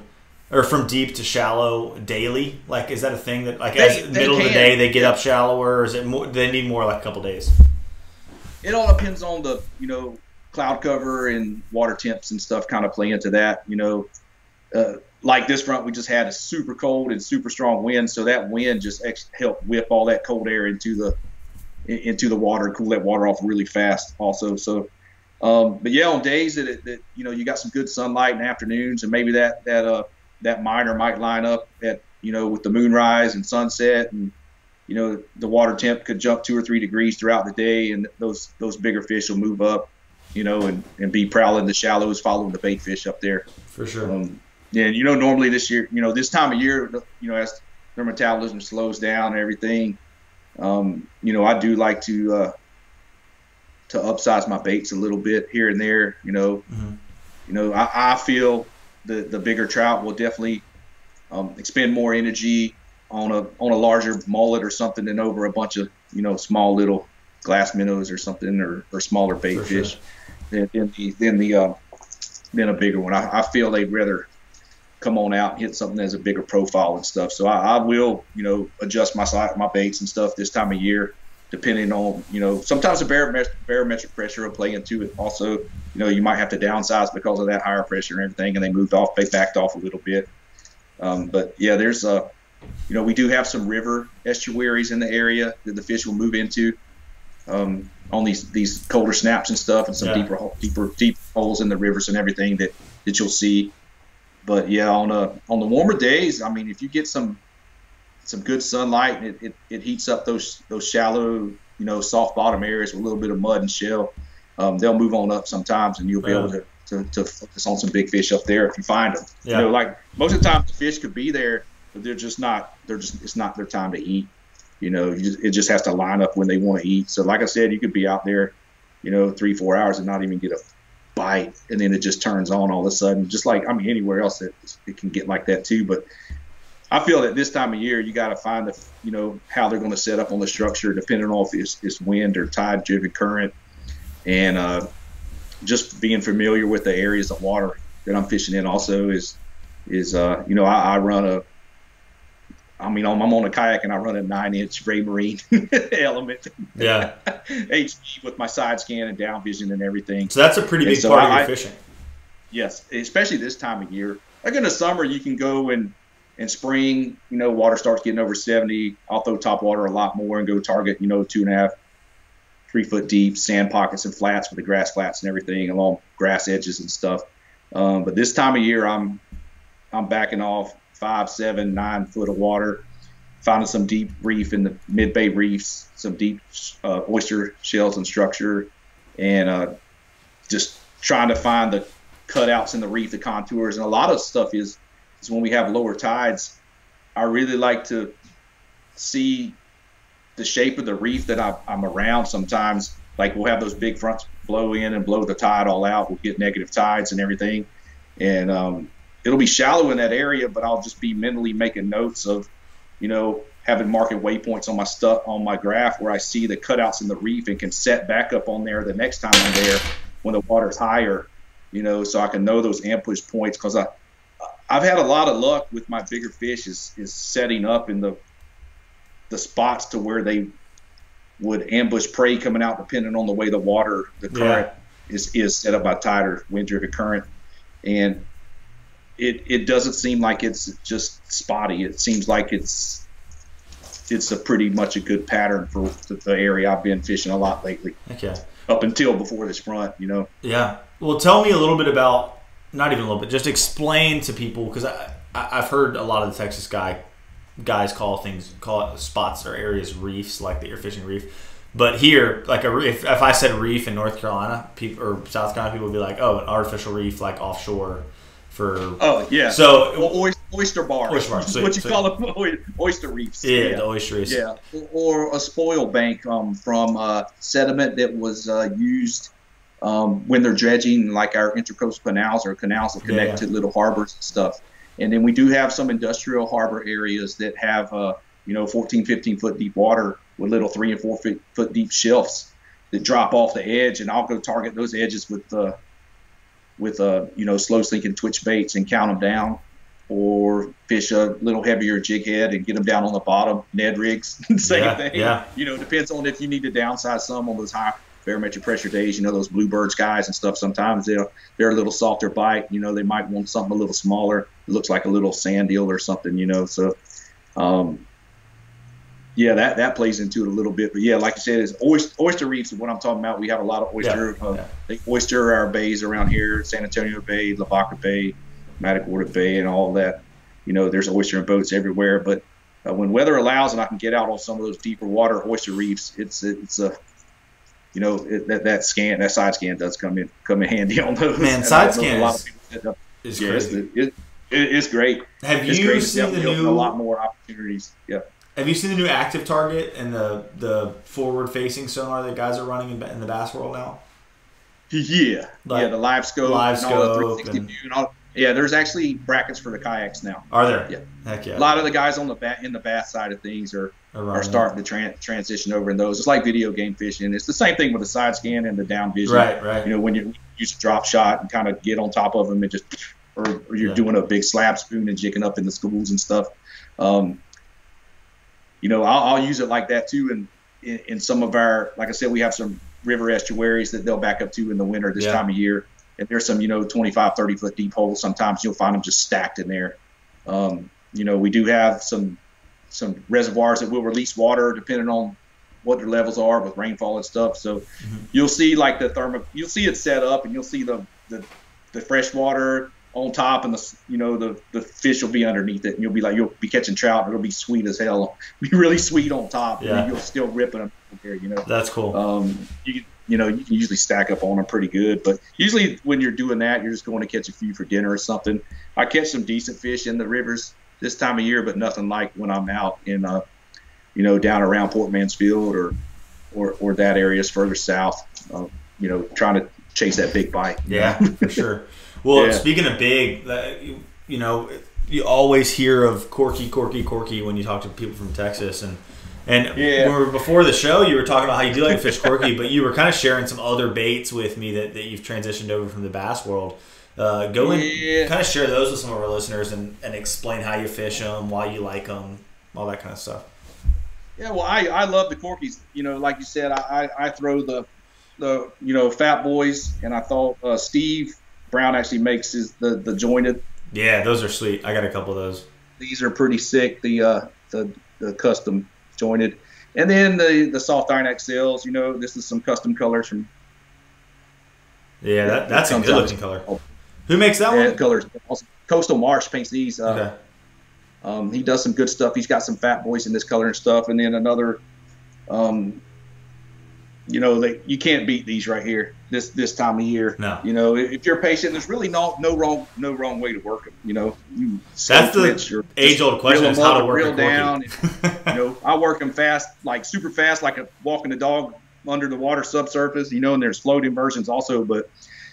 B: or from deep to shallow daily? Like, is that a thing that like
A: They-
B: as
A: they
B: middle of the day they get up shallower, or is it more? They need more like a couple days.
A: It all depends on the you know cloud cover and water temps and stuff kind of play into that. You know, uh, like this front we just had a super cold and super strong wind, so that wind just ex- helped whip all that cold air into the in- into the water, cool that water off really fast. Also, so. Um, but yeah, on days that, it, that you know you got some good sunlight in afternoons, and maybe that that uh that minor might line up at you know with the moonrise and sunset, and you know the water temp could jump two or three degrees throughout the day, and those those bigger fish will move up, you know, and, and be prowling the shallows, following the bait fish up there.
B: For sure.
A: Um, yeah, you know, normally this year, you know, this time of year, you know, as their metabolism slows down and everything, um, you know, I do like to uh, to upsize my baits a little bit here and there. You know,
B: Mhm.
A: you know, I, I feel the the bigger trout will definitely um, expend more energy on a on a larger mullet or something than over a bunch of you know small little glass minnows or something or, or smaller bait
B: For sure.
A: fish than, than the than the uh, than a bigger one. I, I feel they'd rather come on out and hit something that has a bigger profile and stuff. So I, I will, you know, adjust my my baits and stuff this time of year, depending on, you know, sometimes the barometric, barometric pressure will play into it. Also, you know, you might have to downsize because of that higher pressure and everything, and they moved off, they backed off a little bit. Um, but yeah, there's a, you know, we do have some river estuaries in the area that the fish will move into. Um, on these these colder snaps and stuff, and some
B: Yeah.
A: deeper deeper deep holes in the rivers and everything that that you'll see but yeah, on a on the warmer days, I mean, if you get some some good sunlight and it, it, it heats up those those shallow, you know, soft bottom areas with a little bit of mud and shell, um, they'll move on up sometimes, and you'll be able to, to, to focus on some big fish up there if you find them.
B: Yeah.
A: You know, like most of the time the fish could be there, but they're just not. They're just it's not their time to eat. You know, you just, it just has to line up when they want to eat. So, like I said, you could be out there, you know, three four hours and not even get a bite, and then it just turns on all of a sudden. Just like I mean, anywhere else it, it can get like that too. But I feel that this time of year you got to find the you know how they're going to set up on the structure, depending on if it's, it's wind or tide driven current, and uh, just being familiar with the areas of water that I'm fishing in. Also is is uh, you know I, I run a I mean, I'm, I'm on a kayak and I run a nine inch Raymarine element
B: Yeah.
A: HD with my side scan and down vision and everything.
B: So that's a pretty
A: And
B: big
A: so
B: part of
A: I-
B: your fishing.
A: Yes, especially this time of year. Like in the summer, you can go and in spring, you know, water starts getting over 70. I'll throw top water a lot more and go target, you know, two and a half, three foot deep sand pockets and flats with the grass flats and everything along grass edges and stuff. Um, but this time of year, I'm I'm backing off five, seven, nine foot of water, finding some deep reef in the mid bay reefs, some deep uh, oyster shells and structure, and uh, just trying to find the cutouts in the reef, the contours, and a lot of stuff is is when we have lower tides. I really like to see the shape of the reef that I, I'm around. Sometimes, like we'll have those big fronts blow in and blow the tide all out. We'll get negative tides and everything, and um, it'll be shallow in that area. But I'll just be mentally making notes of, you know, having marking waypoints on my stuff on my graph where I see the cutouts in the reef and can set back up on there the next time I'm there when the water's higher you know, so I can know those ambush points because I, I've had a lot of luck with my bigger fish is, is setting up in the, the spots to where they would ambush prey coming out depending on the way the water, the current is, is set up by tide or wind driven current. And it, it doesn't seem like it's just spotty. It seems like it's, it's a pretty much a good pattern for the, the area I've been fishing a lot lately.
B: Okay.
A: up until before this front, you know.
B: Yeah. Well, tell me a little bit about not even a little bit, just explain to people because I, I I've heard a lot of the Texas guy guys call things call it spots or areas reefs like that you're fishing reef. But here, like a reef, if I said reef in North Carolina, people or South Carolina, people would be like, "Oh, an artificial reef, like offshore." For
A: oh yeah,
B: so
A: well, oyster, oyster bars, oyster bars, what you so, call them, oyster reefs.
B: Yeah, yeah, the oyster reefs.
A: Yeah, or a spoil bank um, from uh, sediment that was uh, used um, when they're dredging, like our intercoastal canals or canals that connect yeah. to little harbors and stuff. And then we do have some industrial harbor areas that have, uh, you know, 14, 15 foot deep water with little three and four foot, foot deep shelves that drop off the edge. And I'll go target those edges with uh, with uh, you know slow sinking twitch baits and count them down, or fish a little heavier jig head and get them down on the bottom. Ned rigs, same
B: yeah,
A: thing.
B: Yeah.
A: You know, depends on if you need to downsize some on those high barometric pressure days. You know, those bluebirds guys and stuff. Sometimes they're they're a little softer bite. You know, they might want something a little smaller. It looks like a little sand eel or something. You know, so. Um, yeah, that, that plays into it a little bit. But yeah, like I said, is oyster, oyster reefs what I'm talking about. We have a lot of oyster, yeah, uh, yeah. oyster our bays around here, San Antonio Bay, Lavaca Bay, Matagorda Bay, and all that. You know, there's oyster and boats everywhere. But uh, when weather allows and I can get out on some of those deeper water oyster reefs, it's it's a you know it, that that scan that side scan does come in come in handy on those.
B: Man, side scan a lot of people is yeah, crazy.
A: It's, it, it, it's great.
B: Have
A: it's
B: you
A: great.
B: seen the new?
A: A lot more opportunities. Yeah.
B: Have you seen the new active target and the the forward facing sonar that guys are running in, in the bass world now?
A: Yeah, like, yeah, the live scope,
B: live scope,
A: and, and, and all, yeah. There's actually brackets for the kayaks now.
B: Are there?
A: Yeah,
B: heck yeah.
A: A lot of the guys on the bat in the bass side of things are are, are starting to tran- transition over in those. It's like video game fishing. It's the same thing with the side scan and the down vision.
B: Right, right.
A: You know, when you use a drop shot and kind of get on top of them and just, or, or you're yeah. doing a big slab spoon and jigging up in the schools and stuff. Um, you know, I'll, I'll use it like that too. And in, in, some of our, like I said, we have some river estuaries that they'll back up to in the winter this yeah. time of year. And there's some, you know, 25, 30 foot deep holes. Sometimes you'll find them just stacked in there. Um, you know, we do have some some reservoirs that will release water depending on what their levels are with rainfall and stuff. So mm-hmm. you'll see like the thermo, you'll see it set up, and you'll see the the, the fresh water on top and the you know the the fish will be underneath it and you'll be like you'll be catching trout and it'll be sweet as hell be really sweet on top
B: yeah.
A: and you'll still rip them here you know
B: that's cool
A: um you you know you can usually stack up on them pretty good but usually when you're doing that you're just going to catch a few for dinner or something. I catch some decent fish in the rivers this time of year but nothing like when i'm out in uh you know down around port mansfield or or, or that areas further south uh, you know trying to chase that big bite.
B: Yeah for sure. Well, yeah. speaking of big, you know, you always hear of Corky, Corky, Corky when you talk to people from Texas, and and
A: yeah.
B: before the show, you were talking about how you do like fish Corky, but you were kind of sharing some other baits with me that, that you've transitioned over from the bass world. Uh, go and yeah. kind of share those with some of our listeners and, and explain how you fish them, why you like them, all that kind of stuff.
A: Yeah, well, I, I love the Corkies. You know, like you said, I, I, I throw the the you know fat boys, and I thought uh, Steve Brown actually makes his the the jointed.
B: Yeah, those are sweet. I got a couple of those.
A: These are pretty sick. The uh, the, the custom jointed, and then the the Soft-Dine XLs. You know, this is some custom colors from.
B: Yeah, that, that's a good looking color. Who makes that yeah, one?
A: Colors. Coastal Marsh paints these. Uh,
B: okay.
A: Um, he does some good stuff. He's got some fat boys in this color and stuff, and then another um, you know, they, you can't beat these right here this this time of year.
B: No.
A: You know, if you're patient, there's really no no wrong no wrong way to work them. You know, you
B: that's the age old question is how to work
A: real down. And, you know, I work them fast, like super fast, like a walking the dog under the water subsurface. You know, and there's floating versions also, but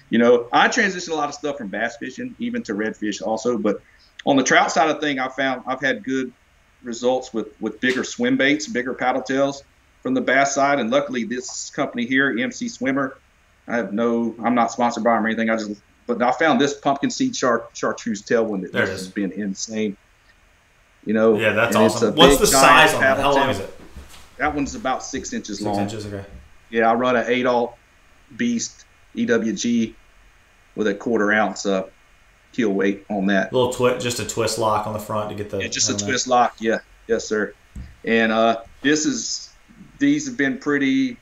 A: you know, I transition a lot of stuff from bass fishing even to redfish also. But on the trout side of thing, I found I've had good results with with bigger swim baits, bigger paddle tails from the bass side. And luckily, this company here, EMC Swimmer, I have no, I'm not sponsored by them or anything. I just, but I found this pumpkin seed char, chartreuse tailwind that has been insane. You know,
B: yeah, that's awesome. What's the size on that? How long is it?
A: That one's about six inches
B: six
A: long.
B: Inches, okay.
A: Yeah, I run an eight alt beast EWG with a quarter ounce uh, keel weight on that.
B: A little twist, just a twist lock on the front to get the.
A: Yeah, just a twist lock. Yeah, yes, sir. And uh, this is these have been pretty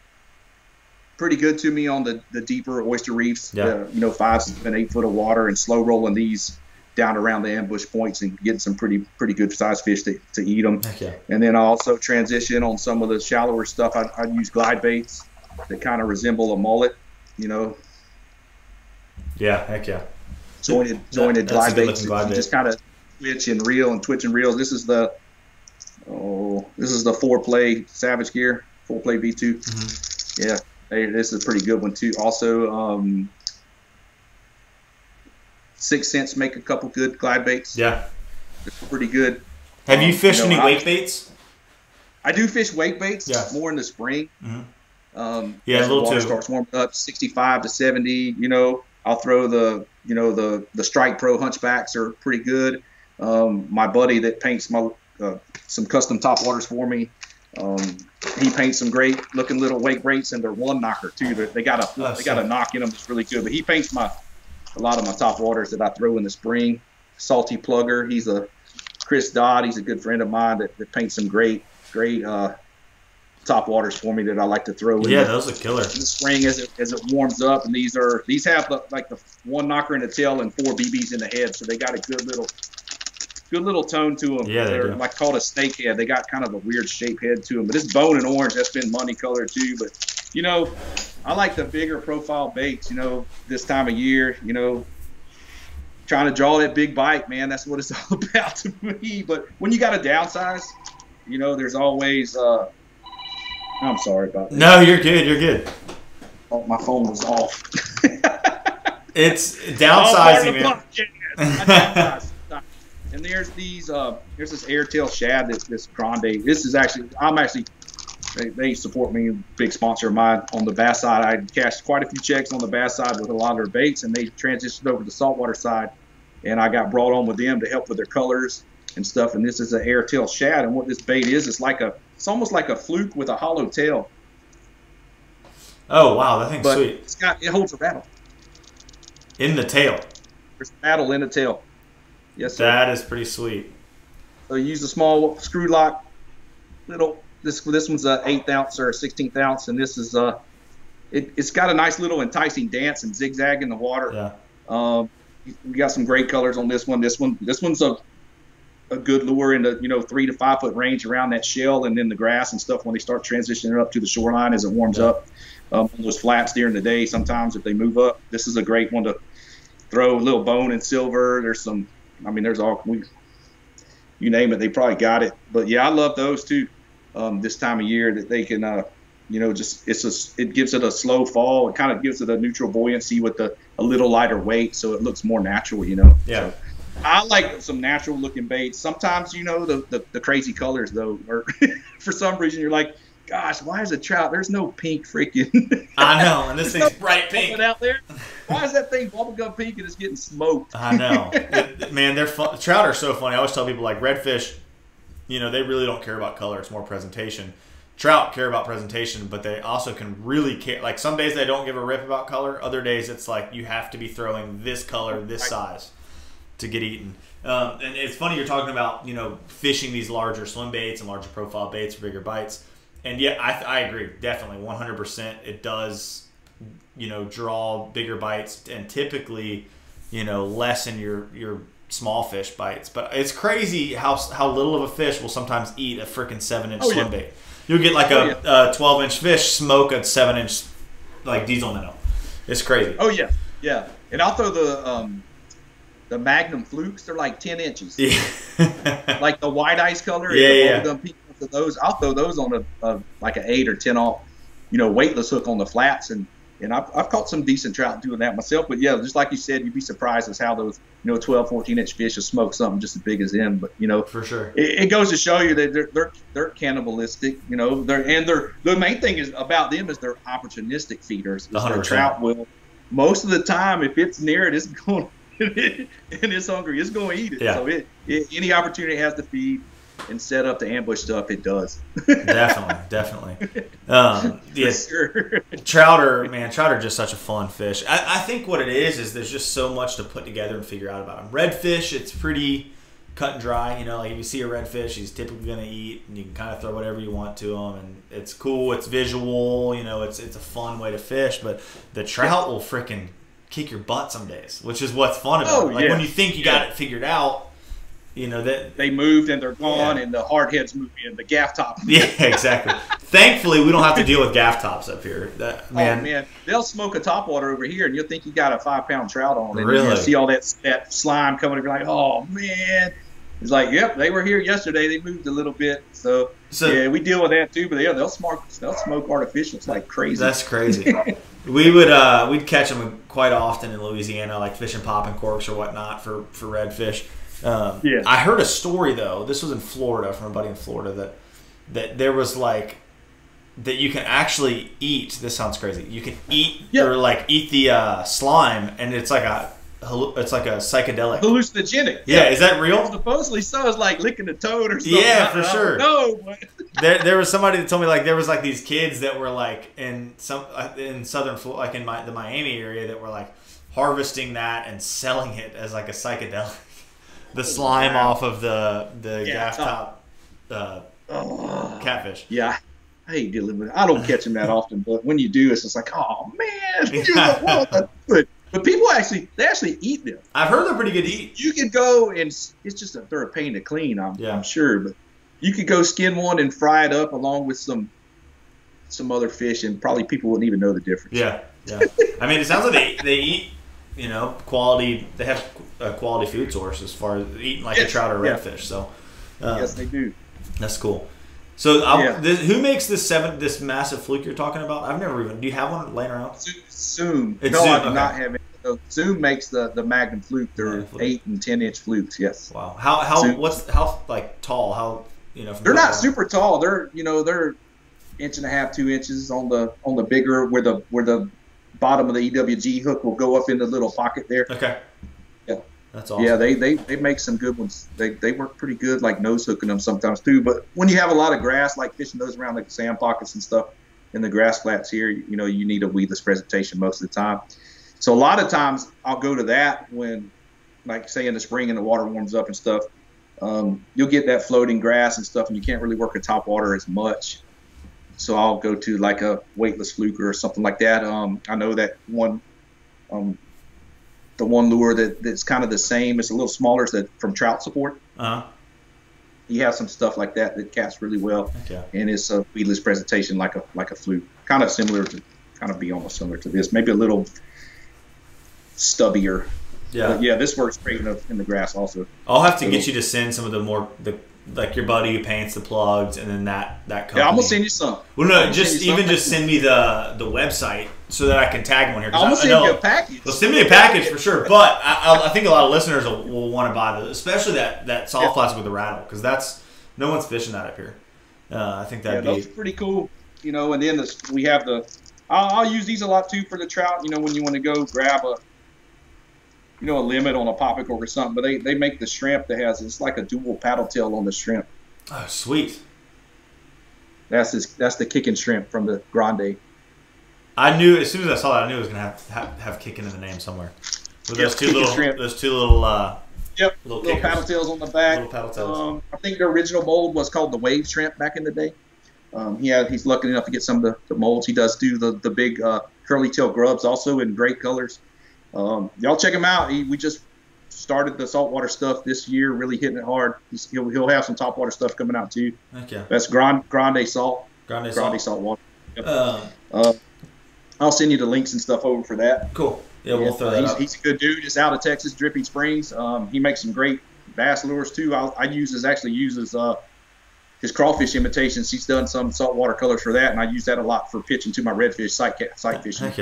A: pretty good to me on the, the deeper oyster reefs.
B: Yeah.
A: Uh, you know, five, seven, eight foot of water, and slow rolling these down around the ambush points and getting some pretty pretty good sized fish to, to eat them.
B: Yeah.
A: And then I also transition on some of the shallower stuff. I, I'd use glide baits that kind of resemble a mullet. You know,
B: Yeah, heck yeah.
A: jointed jointed
B: that's a
A: glide baits.
B: glide bait.
A: just kind of twitch and reel and twitch and reel. This is the oh, this is the four play Savage Gear, four play V 2
B: Mm-hmm.
A: Yeah, hey, this is a pretty good one too. Also, um, 6th Sense make a couple good glide baits.
B: Yeah.
A: They're pretty good.
B: Have you
A: Um,
B: fished
A: you know,
B: any
A: I-
B: wake baits?
A: I do fish wake baits
B: Yeah.
A: more in the spring.
B: Mhm.
A: Um,
B: Yeah, a
A: the
B: little
A: water
B: too.
A: starts warming up, 65 to 70. You know, I'll throw the you know the the Strike Pro hunchbacks are pretty good. Um, my buddy that paints my uh, some custom top waters for me. Um, he paints some great looking little wake baits and they're one knocker too. They, they got a
B: Oh,
A: they got a knock in them that's really good. But he paints my a lot of my top waters that I throw in the spring. Salty Plugger, he's a Chris Dodd. He's a good friend of mine that, that paints some great great uh, top waters for me that I like to throw in
B: Yeah,
A: the,
B: those are killer.
A: in the spring as it as it warms up. And these are these have the, like the one knocker in the tail and four BBs in the head, so they got a good little good little tone to them.
B: Yeah, they
A: they're
B: do.
A: like called a snake head. They got kind of a weird shaped head to them, but it's bone and orange. That's been money color too. But you know, I like the bigger profile baits. You know, this time of year, you know. Trying to draw that big bite, man. That's what it's all about to me. But when you got to downsize, you know, there's always. Uh, I'm sorry about that.
B: No, you're good. You're good.
A: Oh, my phone was off.
B: It's downsizing,
A: the
B: man.
A: Podcast. I downsized. and there's these. Uh, there's this airtail shad. This this grande. This is actually. I'm actually. They, they support me. Big sponsor of mine on the bass side. I cashed quite a few checks on the bass side with a lot of their baits, and they transitioned over to the saltwater side. And I got brought on with them to help with their colors and stuff. And this is an airtail shad. And what this bait is, it's like a. It's almost like a fluke with a hollow tail,
B: Oh wow, that thing's
A: but
B: sweet.
A: it's got it holds a rattle.
B: In the tail.
A: There's a rattle in the tail. Yes, sir.
B: That is pretty sweet.
A: So you use a small screw lock, little. This this one's a eighth ounce or a sixteenth ounce, and this is a. it, it's got a nice little enticing dance and zigzag in the water.
B: Yeah.
A: Um, we got some great colors on this one. This one this one's a a good lure in the you know three to five foot range around that shell and then the grass and stuff when they start transitioning up to the shoreline as it warms
B: Yeah.
A: up. Um, those flats during the day, sometimes if they move up, this is a great one to throw a little bone and silver. There's some, I mean, there's all we, you name it, they probably got it. But yeah, I love those too. Um, this time of year that they can, uh, you know, just it's a, it gives it a slow fall. It kind of gives it a neutral buoyancy with a, a little lighter weight, so it looks more natural. You know.
B: Yeah.
A: I like some natural looking baits. Sometimes, you know, the, the, the crazy colors though, or for some reason you're like, gosh, why is a trout? There's no pink freaking
B: I know, and this thing's
A: no
B: bright pink.
A: out there. Why is that thing bubblegum pink and it's getting smoked?
B: I know. It- man, they're fun. trout are so funny. I always tell people like redfish, you know, they really don't care about color. It's more presentation. Trout care about presentation, but they also can really care. Like some days they don't give a rip about color. Other days it's like you have to be throwing this color, this size, to get eaten. Um, and it's funny you're talking about you know fishing these larger swim baits and larger profile baits for bigger bites. And yeah, I, I agree, definitely, 100%. It does, you know, draw bigger bites and typically, you know, lessen your your small fish bites. But it's crazy how how little of a fish will sometimes eat a freaking seven inch
A: Oh,
B: swim
A: yeah.
B: bait. You'll get like
A: Oh,
B: a, a 12 inch fish smoke a seven inch like diesel minnow. It's crazy.
A: Oh yeah, yeah. And I'll throw the um, the Magnum flukes. They're like ten inches,
B: Yeah.
A: like the white ice color.
B: Yeah,
A: and the
B: yeah.
A: Bubblegum pink ones of those. I'll throw those on a, a like an eight or ten off, you know, weightless hook on the flats, and and I've, I've caught some decent trout doing that myself. But yeah, just like you said, you'd be surprised as how those you know 12, 14 inch fish will smoke something just as big as them. But you know,
B: For sure.
A: it, it goes to show you that they're they're, they're cannibalistic, you know. They're and they're the main thing is about them is they're opportunistic feeders. The trout will most of the time if it's near it, it's going and it's hungry, it's going to eat it.
B: Yeah.
A: So it, it any opportunity it has to feed and set up the ambush stuff, it does.
B: definitely, definitely. Um, yeah,
A: sure.
B: trout are man, Trouter are just such a fun fish. I, I think what it is is there's just so much to put together and figure out about them. Redfish, it's pretty, cut and dry. You know, like if you see a redfish, he's typically going to eat, and you can kind of throw whatever you want to him, and it's cool. It's visual. You know, it's it's a fun way to fish. But the trout will freaking kick your butt some days, which is what's fun about
A: Oh,
B: it. Like
A: yeah.
B: when you think you got it figured out, you know that.
A: They moved and they're gone,
B: Yeah.
A: and the hard heads move in the gaff top.
B: Yeah, exactly. Thankfully, we don't have to deal with gaff tops up here. That man,
A: Oh man, they'll smoke a topwater over here, and you'll think you got a five pound trout on, and
B: Really?
A: you see all that that slime coming, and you're like, oh man. It's like, yep, they were here yesterday. They moved a little bit, so,
B: So-
A: yeah, we deal with that too. But yeah, they'll smoke they'll smoke artificials like crazy.
B: That's crazy. we would uh, we'd catch them quite often in Louisiana, like fishing popping corks or whatnot for for redfish. Um,
A: Yeah.
B: I heard a story though. This was in Florida from a buddy in Florida that that there was like that you can actually eat. This sounds crazy. You can eat
A: Yeah.
B: or like eat the uh, slime, and it's like a it's like a psychedelic.
A: hallucinogenic.
B: Yeah, is that real?
A: Supposedly, so it's like licking a toad or something.
B: Yeah, for sure.
A: but
B: there, there was somebody that told me like there was like these kids that were like in some uh, in southern like in my, the Miami area that were like harvesting that and selling it as like a psychedelic. The slime
A: wow.
B: off of the the
A: Yeah,
B: gaff
A: top.
B: top uh,
A: oh,
B: catfish.
A: yeah. I hate dealing with. I don't catch them that often, but when you do, it's just like, oh man, you
B: Yeah.
A: don't want to do it. But people actually, they actually eat them.
B: I've heard they're pretty good to eat.
A: You could go and it's just a they're a pain to clean. I'm,
B: Yeah.
A: I'm sure, but you could go skin one and fry it up along with some some other fish, and probably people wouldn't even know the difference.
B: Yeah, yeah. I mean, it sounds like they they eat you know quality. They have a quality food source as far as eating like a trout or
A: yeah.
B: redfish. So um,
A: Yes, they do.
B: That's cool. So,
A: Yeah.
B: this, who makes this seven, this massive fluke you're talking about? I've never even. Do you have one laying around?
A: Zo- Zoom.
B: It's
A: no,
B: Zoom,
A: I do
B: okay.
A: not have it. No, Zoom makes the the Magnum fluke. They're
B: fluke.
A: eight and ten inch flukes. Yes.
B: Wow. How how
A: Zoom.
B: what's how like tall? How you know?
A: They're not super tall. They're you know they're inch and a half, two inches on the on the bigger where the where the bottom of the EWG hook will go up in the little pocket there.
B: Okay.
A: Yeah.
B: That's awesome.
A: Yeah, they, they they make some good ones. They they work pretty good, like nose hooking them sometimes too. But when you have a lot of grass, like fishing those around like sand pockets and stuff in the grass flats here, you know, you need a weedless presentation most of the time. So a lot of times I'll go to that when, like say in the spring and the water warms up and stuff. Um, you'll get that floating grass and stuff, and you can't really work a top water as much. So I'll go to like a weightless fluke or something like that. Um, I know that one um, the one lure that, that's kind of the same. It's a little smaller. It's that from Trout Support.
B: Uh huh.
A: He has some stuff like that that casts really well,
B: Yeah.
A: and it's a weedless presentation like a like a fluke, kind of similar to kind of be almost similar to this, maybe a little stubbier.
B: Yeah.
A: But yeah, this works great in the, in the grass also.
B: I'll have to get you to send some of the more the like your buddy who paints the plugs and then that that company.
A: Yeah, I'm gonna send you some.
B: Well, no, just even
A: some.
B: just send me the the website so that I can tag one here.
A: I'm gonna send
B: know-
A: you a package.
B: Well, send me a package for sure, but I, I- think a lot of listeners will, will want to buy those, especially that that soft
A: Yeah.
B: plastic with the rattle, because that's no one's fishing that up here. Uh, I think that'd
A: those
B: be
A: are pretty cool. You know, and then this, we have the. I'll, I'll use these a lot too for the trout. You know, when you want to go grab a, you know, a limit on a cork or something. But they, they make the shrimp that has it's like a dual paddle tail on the shrimp.
B: oh sweet.
A: That's this. That's the kicking shrimp from the grande.
B: I knew as soon as I saw that, I knew it was gonna have have, have kicking in the name somewhere. With those two little those two little uh,
A: Yep.
B: Little
A: Little, paddle tails on the back.
B: little paddle tails.
A: Um, I think the original mold was called the wave shrimp back in the day. Um, he had, he's lucky enough to get some of the, the molds. He does do the, the big uh, curly tail grubs also in great colors. Um, y'all check him out. He, we just started the saltwater stuff this year, really hitting it hard. He's, he'll, he'll have some topwater stuff coming out too.
B: okay.
A: That's Grande, grande Salt,
B: Grande
A: Grande
B: salt.
A: Saltwater.
B: Um,
A: Uh, I'll send you the links and stuff over for that.
B: cool. Yeah, we'll throw
A: Uh,
B: that
A: he's,
B: up.
A: he's a good dude. Just out of Texas, Dripping Springs. Um, he makes some great bass lures too. I, I use his actually uses uh, his crawfish imitations. He's done some saltwater colors for that, and I use that a lot for pitching to my redfish sight sight fishing.
B: Heck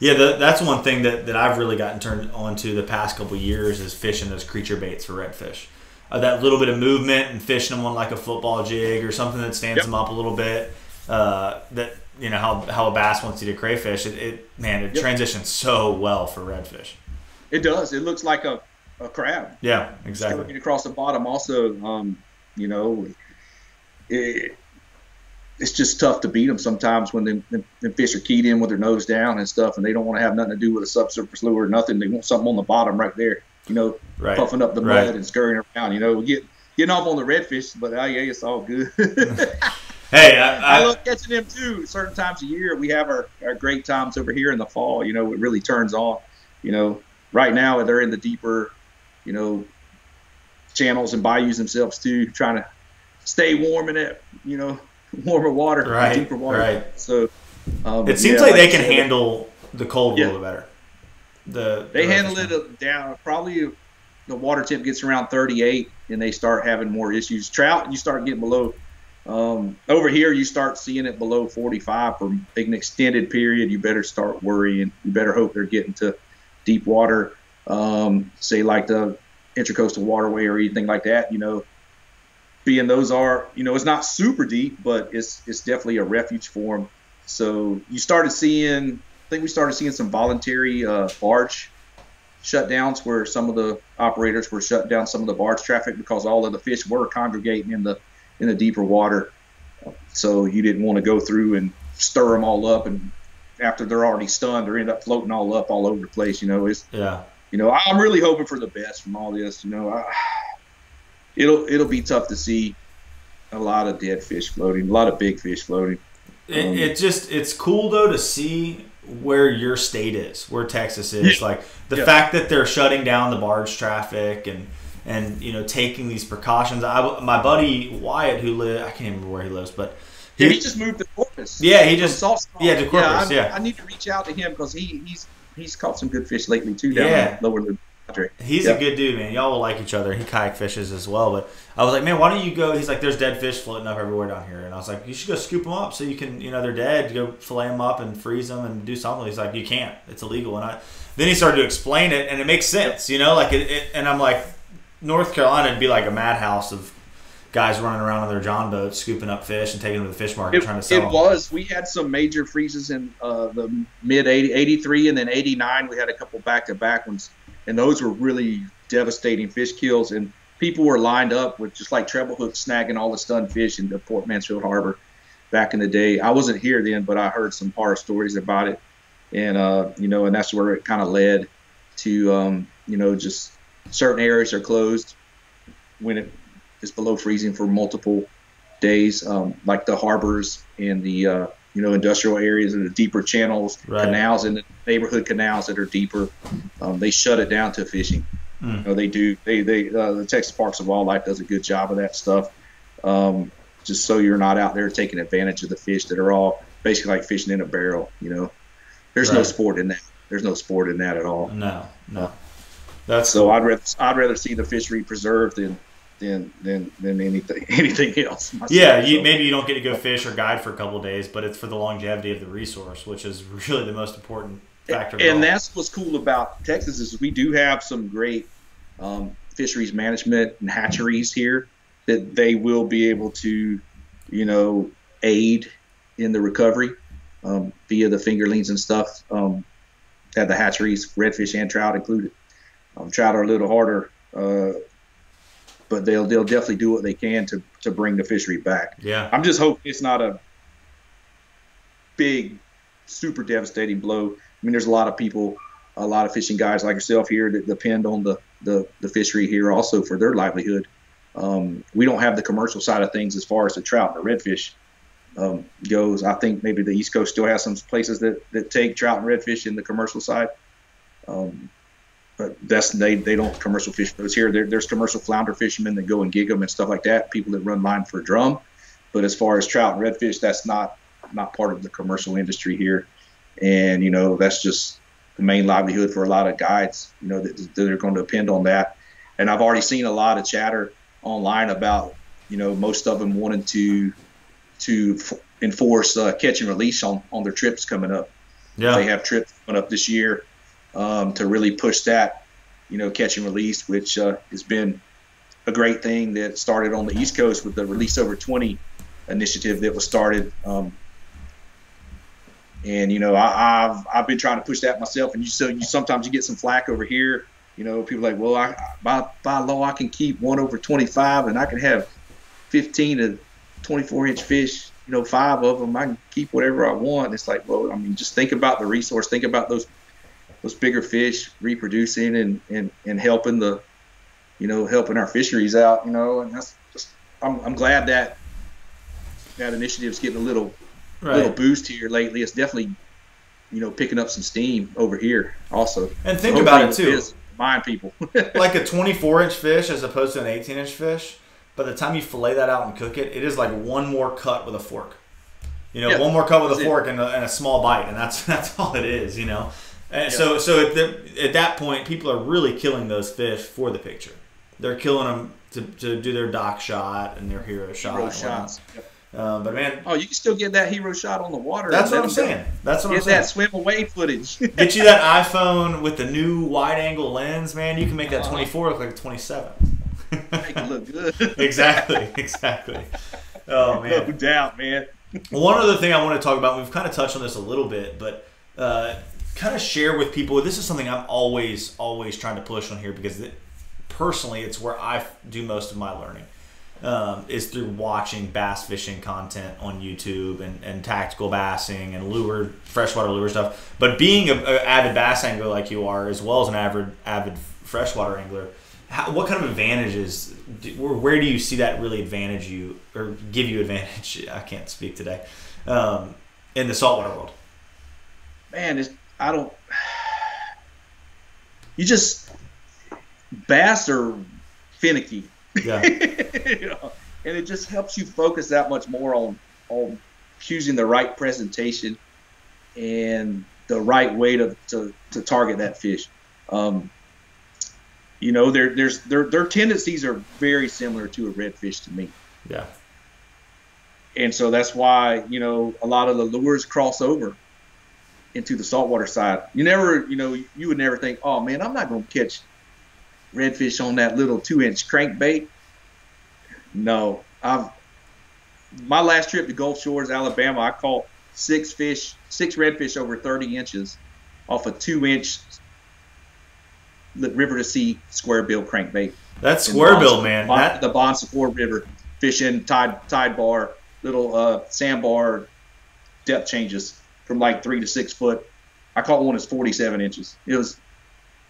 B: yeah. The, that's one thing that, that I've really gotten turned on to the past couple years is fishing those creature baits for redfish. Uh, that little bit of movement and fishing them on like a football jig or something that stands
A: Yep.
B: them up a little bit. Uh, that you know how, how a bass wants you to crayfish. It, it man, it
A: Yep.
B: transitions so well for redfish.
A: It does. It looks like a, a crab.
B: Yeah, exactly.
A: Across the bottom. Also, um, you know, it, it's just tough to beat them sometimes when the, the, the fish are keyed in with their nose down and stuff, and they don't want to have nothing to do with a subsurface lure or nothing. They want something on the bottom right there. you know,
B: Right.
A: puffing up the
B: Right.
A: mud and scurrying around. You know, get getting off on the redfish, but uh, yeah, it's all good.
B: Hey, I,
A: I
B: I,
A: love catching them too. Certain times of year, we have our, our great times over here in the fall. You know, it really turns on. You know, right now they're in the deeper, you know, channels and bayous themselves too, trying to stay warm in that, you know, warmer water,
B: Right,
A: deeper water.
B: right.
A: So um,
B: it seems
A: yeah,
B: like they can
A: said,
B: handle the cold a little better. The
A: They
B: the
A: handle it down. Probably the water temp gets around 38, and they start having more issues. Trout, you start getting below. Um, over here, you start seeing it below 45 for an extended period. You better start worrying. You better hope they're getting to deep water, um, say like the Intracoastal Waterway or anything like that. You know, being those are, you know, it's not super deep, but it's it's definitely a refuge for them. So you started seeing, I think we started seeing some voluntary uh, barge shutdowns where some of the operators were shutting down some of the barge traffic because all of the fish were congregating in the in the deeper water. So you didn't want to go through and stir them all up, and after they're already stunned, they end up floating all up all over the place. You know, it's
B: Yeah.
A: you know I'm really hoping for the best from all this. You know, I, it'll it'll be tough to see a lot of dead fish floating, a lot of big fish floating.
B: It,
A: Um,
B: it just it's cool though to see where your state is, where Texas is.
A: Yeah.
B: Like the
A: Yeah.
B: fact that they're shutting down the barge traffic and and you know taking these precautions. I my buddy Wyatt who live I can't remember where he lives, but
A: Yeah, he just moved to Corpus.
B: Yeah, he just-
A: Spot.
B: yeah, to Corpus,
A: I,
B: yeah.
A: I need to reach out to him because he, he's he's caught some good fish lately too down
B: Yeah.
A: lower Lou Padre.
B: He's
A: Yeah.
B: a good dude, man. Y'all will like each other. He kayak fishes as well. But I was like, man, why don't you go? He's like, there's dead fish floating up everywhere down here. And I was like, you should go scoop them up so you can, you know, they're dead. Go fillet them up and freeze them and do something. He's like, you can't. It's illegal. And I then he started to explain it, and it makes sense, you know, like it. it and I'm like, North Carolina would be like a madhouse of guys running around on their john boats scooping up fish and taking them to the fish market
A: It,
B: trying to sell
A: it
B: them.
A: was. We had some major freezes in uh, the mid 80, 83 and then 89. We had a couple back to back ones, and those were really devastating fish kills. And people were lined up with just like treble hooks snagging all the stunned fish in the Port Mansfield Harbor back in the day. I wasn't here then, but I heard some horror stories about it. And, uh, you know, and that's where it kind of led to, um, you know, just certain areas are closed when it is below freezing for multiple days, um, like the harbors and the uh, you know industrial areas and the deeper channels,
B: Right.
A: canals and the neighborhood canals that are deeper. Um, they shut it down to fishing.
B: Mm.
A: You know, they do. They they uh, the Texas Parks and Wildlife does a good job of that stuff. Um, just so you're not out there taking advantage of the fish that are all basically like fishing in a barrel. You know, there's no sport in that. There's no sport in that at all.
B: No, no. That's
A: So I'd rather I'd rather see the fishery preserved than than than, than anything anything else. myself.
B: Yeah, you, maybe you don't get to go fish or guide for a couple of days, but it's for the longevity of the resource, which is really the most important factor. all.
A: and that's what's cool about Texas is we do have some great um, fisheries management and hatcheries here that they will be able to, you know, aid in the recovery um, via the fingerlings and stuff um, at the hatcheries, redfish and trout included. Um, trout are a little harder, uh, but they'll they'll definitely do what they can to to bring the fishery back.
B: yeah,
A: I'm just hoping it's not a big, super devastating blow. I mean, there's a lot of people, a lot of fishing guys like yourself here that depend on the, the, the fishery here also for their livelihood. Um, we don't have the commercial side of things as far as the trout and the redfish um, goes. I think maybe the East Coast still has some places that, that take trout and redfish in the commercial side. Um, but that's they, they don't commercial fish those here. There, there's commercial flounder fishermen that go and gig them and stuff like that. People that run line for drum. But as far as trout and redfish, that's not not part of the commercial industry here. And you know that's just the main livelihood for a lot of guides. You know that, that are going to depend on that. And I've already seen a lot of chatter online about you know most of them wanting to to f- enforce uh, catch and release on on their trips coming up
B: yeah,
A: they have trips coming up this year um, to really push that, you know, catch and release, which uh, has been a great thing that started on the East Coast with the Release Over 20 initiative that was started. Um, and you know, I, I've I've been trying to push that myself, and you so you sometimes you get some flack over here. You know, people like, well, I by by law I can keep one over 25, and I can have 15 to 24 inch fish. You know, five of them I can keep whatever I want. It's like, well, I mean, just think about the resource. Think about those those bigger fish reproducing and, and, and helping the, you know, helping our fisheries out, you know, and that's just, I'm, I'm glad that that initiative's getting a little, right. little boost here lately. It's definitely, you know, picking up some steam over here also.
B: And think so about it too.
A: Mind people.
B: like a 24 inch fish as opposed to an 18 inch fish. By the time you fillet that out and cook it, it is like one more cut with a fork. You know, yeah, one more cut with a fork and a, and a, small bite, and that's that's all it is. You know, and yeah. so so at, the, at that point, people are really killing those fish for the picture. They're killing them to, to do their dock shot and their hero shot. Hero shots. Yep. Uh, but man,
A: oh, you can still get that hero shot on the water.
B: That's what I'm saying. That's what I'm saying.
A: Get that swim away footage.
B: get you that iPhone with the new wide angle lens, man. You can make that uh-huh. 24 look like a 27.
A: make it look good.
B: exactly, exactly. Oh man,
A: no doubt, man.
B: One other thing I want to talk about, we've kind of touched on this a little bit, but uh, kind of share with people. This is something I'm always, always trying to push on here because it, personally, it's where I do most of my learning. Um, is through watching bass fishing content on YouTube and, and tactical bassing and lure, freshwater lure stuff. But being an avid bass angler like you are, as well as an avid avid freshwater angler, how, what kind of advantages, do, where do you see that really advantage you or give you advantage? I can't speak today um, in the saltwater world.
A: Man, I don't. You just bass are finicky. Yeah. you know, and it just helps you focus that much more on on choosing the right presentation and the right way to, to, to target that fish. Um, you know, their there's their their tendencies are very similar to a redfish to me.
B: Yeah.
A: And so that's why you know a lot of the lures cross over into the saltwater side. You never, you know, you would never think, oh man, I'm not going to catch redfish on that little two inch crankbait. No, I've my last trip to Gulf Shores, Alabama, I caught six fish, six redfish over 30 inches off a two inch River2Sea square bill crankbait.
B: That's square bill, man.
A: Bon,
B: that...
A: The Bon Secour River fishing tide tide bar, little uh, sandbar depth changes from like three to six foot. I caught one that's 47 inches. It was,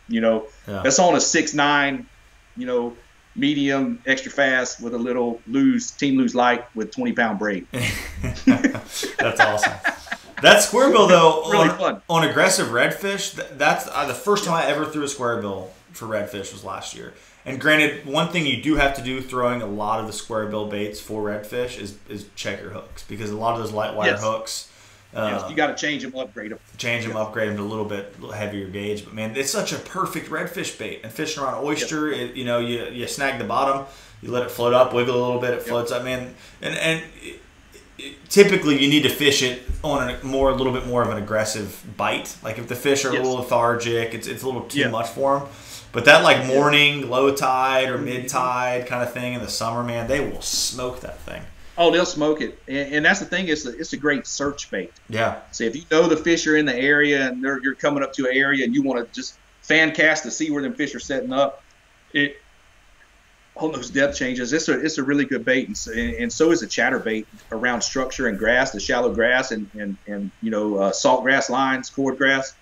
A: you know, yeah. that's on a six nine, you know, medium, extra fast with a little Lew's team Lew's light with 20 pound braid.
B: that's awesome. That square bill though, really on, fun. on aggressive redfish, that's uh, the first time I ever threw a square bill for redfish was last year. And granted, one thing you do have to do throwing a lot of the square bill baits for redfish is is check your hooks because a lot of those light wire yes. hooks
A: yes, you got to change them, upgrade them.
B: Change them, upgrade them to a little bit heavier gauge. But man, it's such a perfect redfish bait. And fishing around oyster, yep. it, you know, you, you snag the bottom, you let it float up, wiggle a little bit, it floats yep. up. Man, and and it, it, typically you need to fish it on a more, a little bit more of an aggressive bite. Like if the fish are yes. a little lethargic, it's it's a little too yep. much for them. But that like morning, low tide or mm-hmm. mid tide kind of thing in the summer, man, they will smoke that thing.
A: Oh, they'll smoke it, and, and that's the thing. It's a, it's a great search bait.
B: Yeah.
A: So if you know the fish are in the area and you're coming up to an area and you want to just fan cast to see where them fish are setting up, it on those depth changes, it's a it's a really good bait, and so, and so is a chatter bait around structure and grass, the shallow grass and and and you know uh, salt grass lines, cord grass.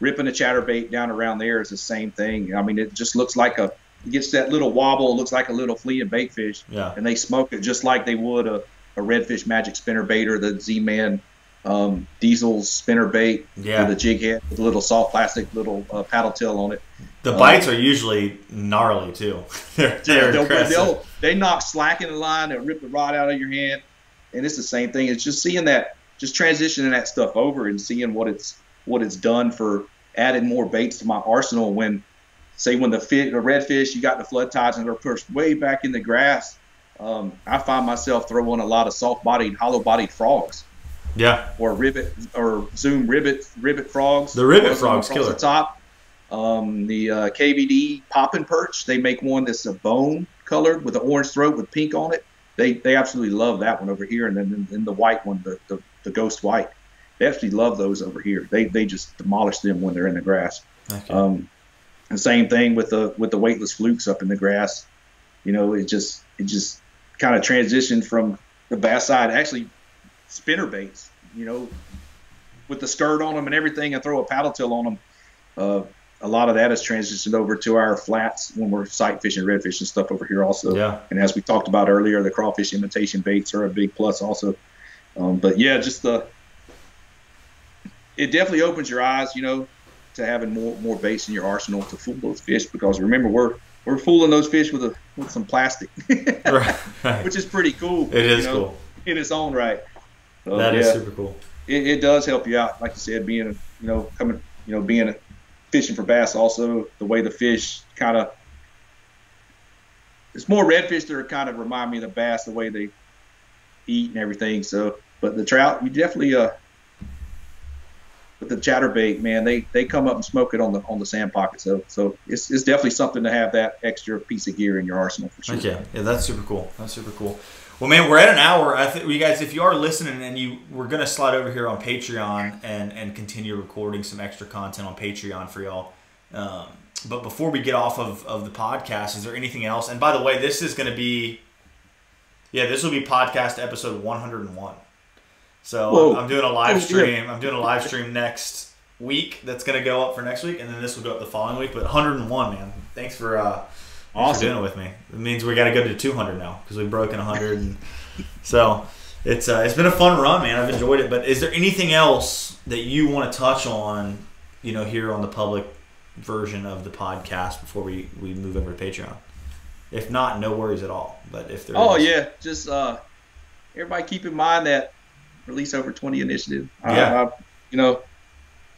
A: Ripping a chatter bait down around there is the same thing. I mean, it just looks like a gets that little wobble, looks like a little flea and bait fish.
B: Yeah.
A: And they smoke it just like they would a, a redfish magic spinner bait or the Z Man um, diesel spinner bait
B: yeah.
A: with a jig head with a little soft plastic little uh, paddle tail on it.
B: The um, bites are usually gnarly too. they're, they're
A: they'll, they'll, they knock slack in the line, they'll rip the rod out of your hand, and it's the same thing. It's just seeing that, just transitioning that stuff over and seeing what it's what it's done for adding more baits to my arsenal when say when the fit the redfish, you got the flood tides and they're pushed way back in the grass. Um, I find myself throwing a lot of soft-bodied, hollow-bodied frogs.
B: Yeah.
A: Or ribbit or zoom ribbit ribbit frogs.
B: The ribbit frogs killer.
A: The top. Um, the uh, KVD popping perch. They make one that's a bone colored with an orange throat with pink on it. They they absolutely love that one over here, and then and the white one, the, the the ghost white. They actually love those over here. They they just demolish them when they're in the grass. Okay. Um, and same thing with the with the weightless flukes up in the grass. You know, it just it just kind of transitioned from the bass side. Actually, spinner baits. You know, with the skirt on them and everything, and throw a paddle tail on them. uh, a lot of that has transitioned over to our flats when we're sight fishing redfish and stuff over here also.
B: Yeah.
A: And as we talked about earlier, the crawfish imitation baits are a big plus also. Um, but yeah, just the it definitely opens your eyes, you know, to having more more baits in your arsenal to fool those fish because remember we're we're fooling those fish with a with some plastic,
B: right, right.
A: which is pretty cool.
B: It is
A: know,
B: cool
A: in its own right.
B: So, that yeah, is super cool.
A: It, it, does help you out, like you said, being you know coming you know being a, fishing for bass. Also, the way the fish kind of it's more redfish that are kind of remind me of the bass, the way they eat and everything. So, but the trout, you definitely uh with the chatterbait, man, they they come up and smoke it on the on the sand pocket. So so it's, it's definitely something to have that extra piece of gear in your arsenal for sure.
B: Okay, yeah, that's super cool. That's super cool. Well, man, we're at an hour. I think you guys, if you are listening and you, we're gonna slide over here on Patreon and and continue recording some extra content on Patreon for y'all. Um, but before we get off of, of the podcast, is there anything else? And by the way, this is gonna be, yeah, this will be podcast episode 101. So Whoa. I'm doing a live stream. I'm doing a live stream next week. That's gonna go up for next week, and then this will go up the following week. But 101, man. Thanks for. Uh, awesome. for doing it with me. It means we got to go to 200 now because we've broken 100. And so it's uh, it's been a fun run, man. I've enjoyed it. But is there anything else that you want to touch on, you know, here on the public version of the podcast before we, we move over to Patreon? If not, no worries at all. But if there
A: oh
B: is,
A: yeah, just uh, everybody keep in mind that release over 20 initiative.
B: Yeah.
A: Uh, you know,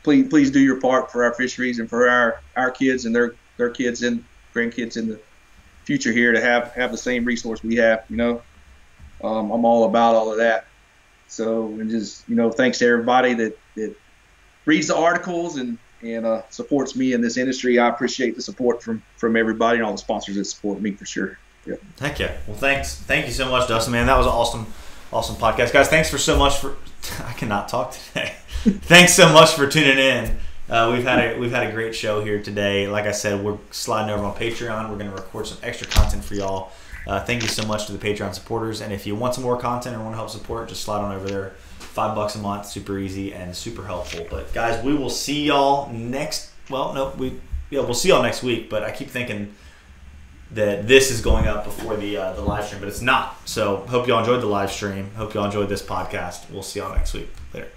A: please please do your part for our fisheries and for our our kids and their their kids and grandkids in the future here to have have the same resource we have. You know, um, I'm all about all of that. So and just you know, thanks to everybody that that reads the articles and and uh, supports me in this industry. I appreciate the support from from everybody and all the sponsors that support me for sure. Yeah.
B: Heck yeah. Well, thanks. Thank you so much, Dustin. Man, that was awesome, awesome podcast, guys. Thanks for so much for. I cannot talk today. thanks so much for tuning in. Uh, we've had a we've had a great show here today. Like I said, we're sliding over on Patreon. We're going to record some extra content for y'all. Uh, thank you so much to the Patreon supporters. And if you want some more content or want to help support, just slide on over there. Five bucks a month, super easy and super helpful. But guys, we will see y'all next. Well, no, we yeah, we'll see y'all next week. But I keep thinking that this is going up before the uh, the live stream, but it's not. So hope y'all enjoyed the live stream. Hope y'all enjoyed this podcast. We'll see y'all next week. Later.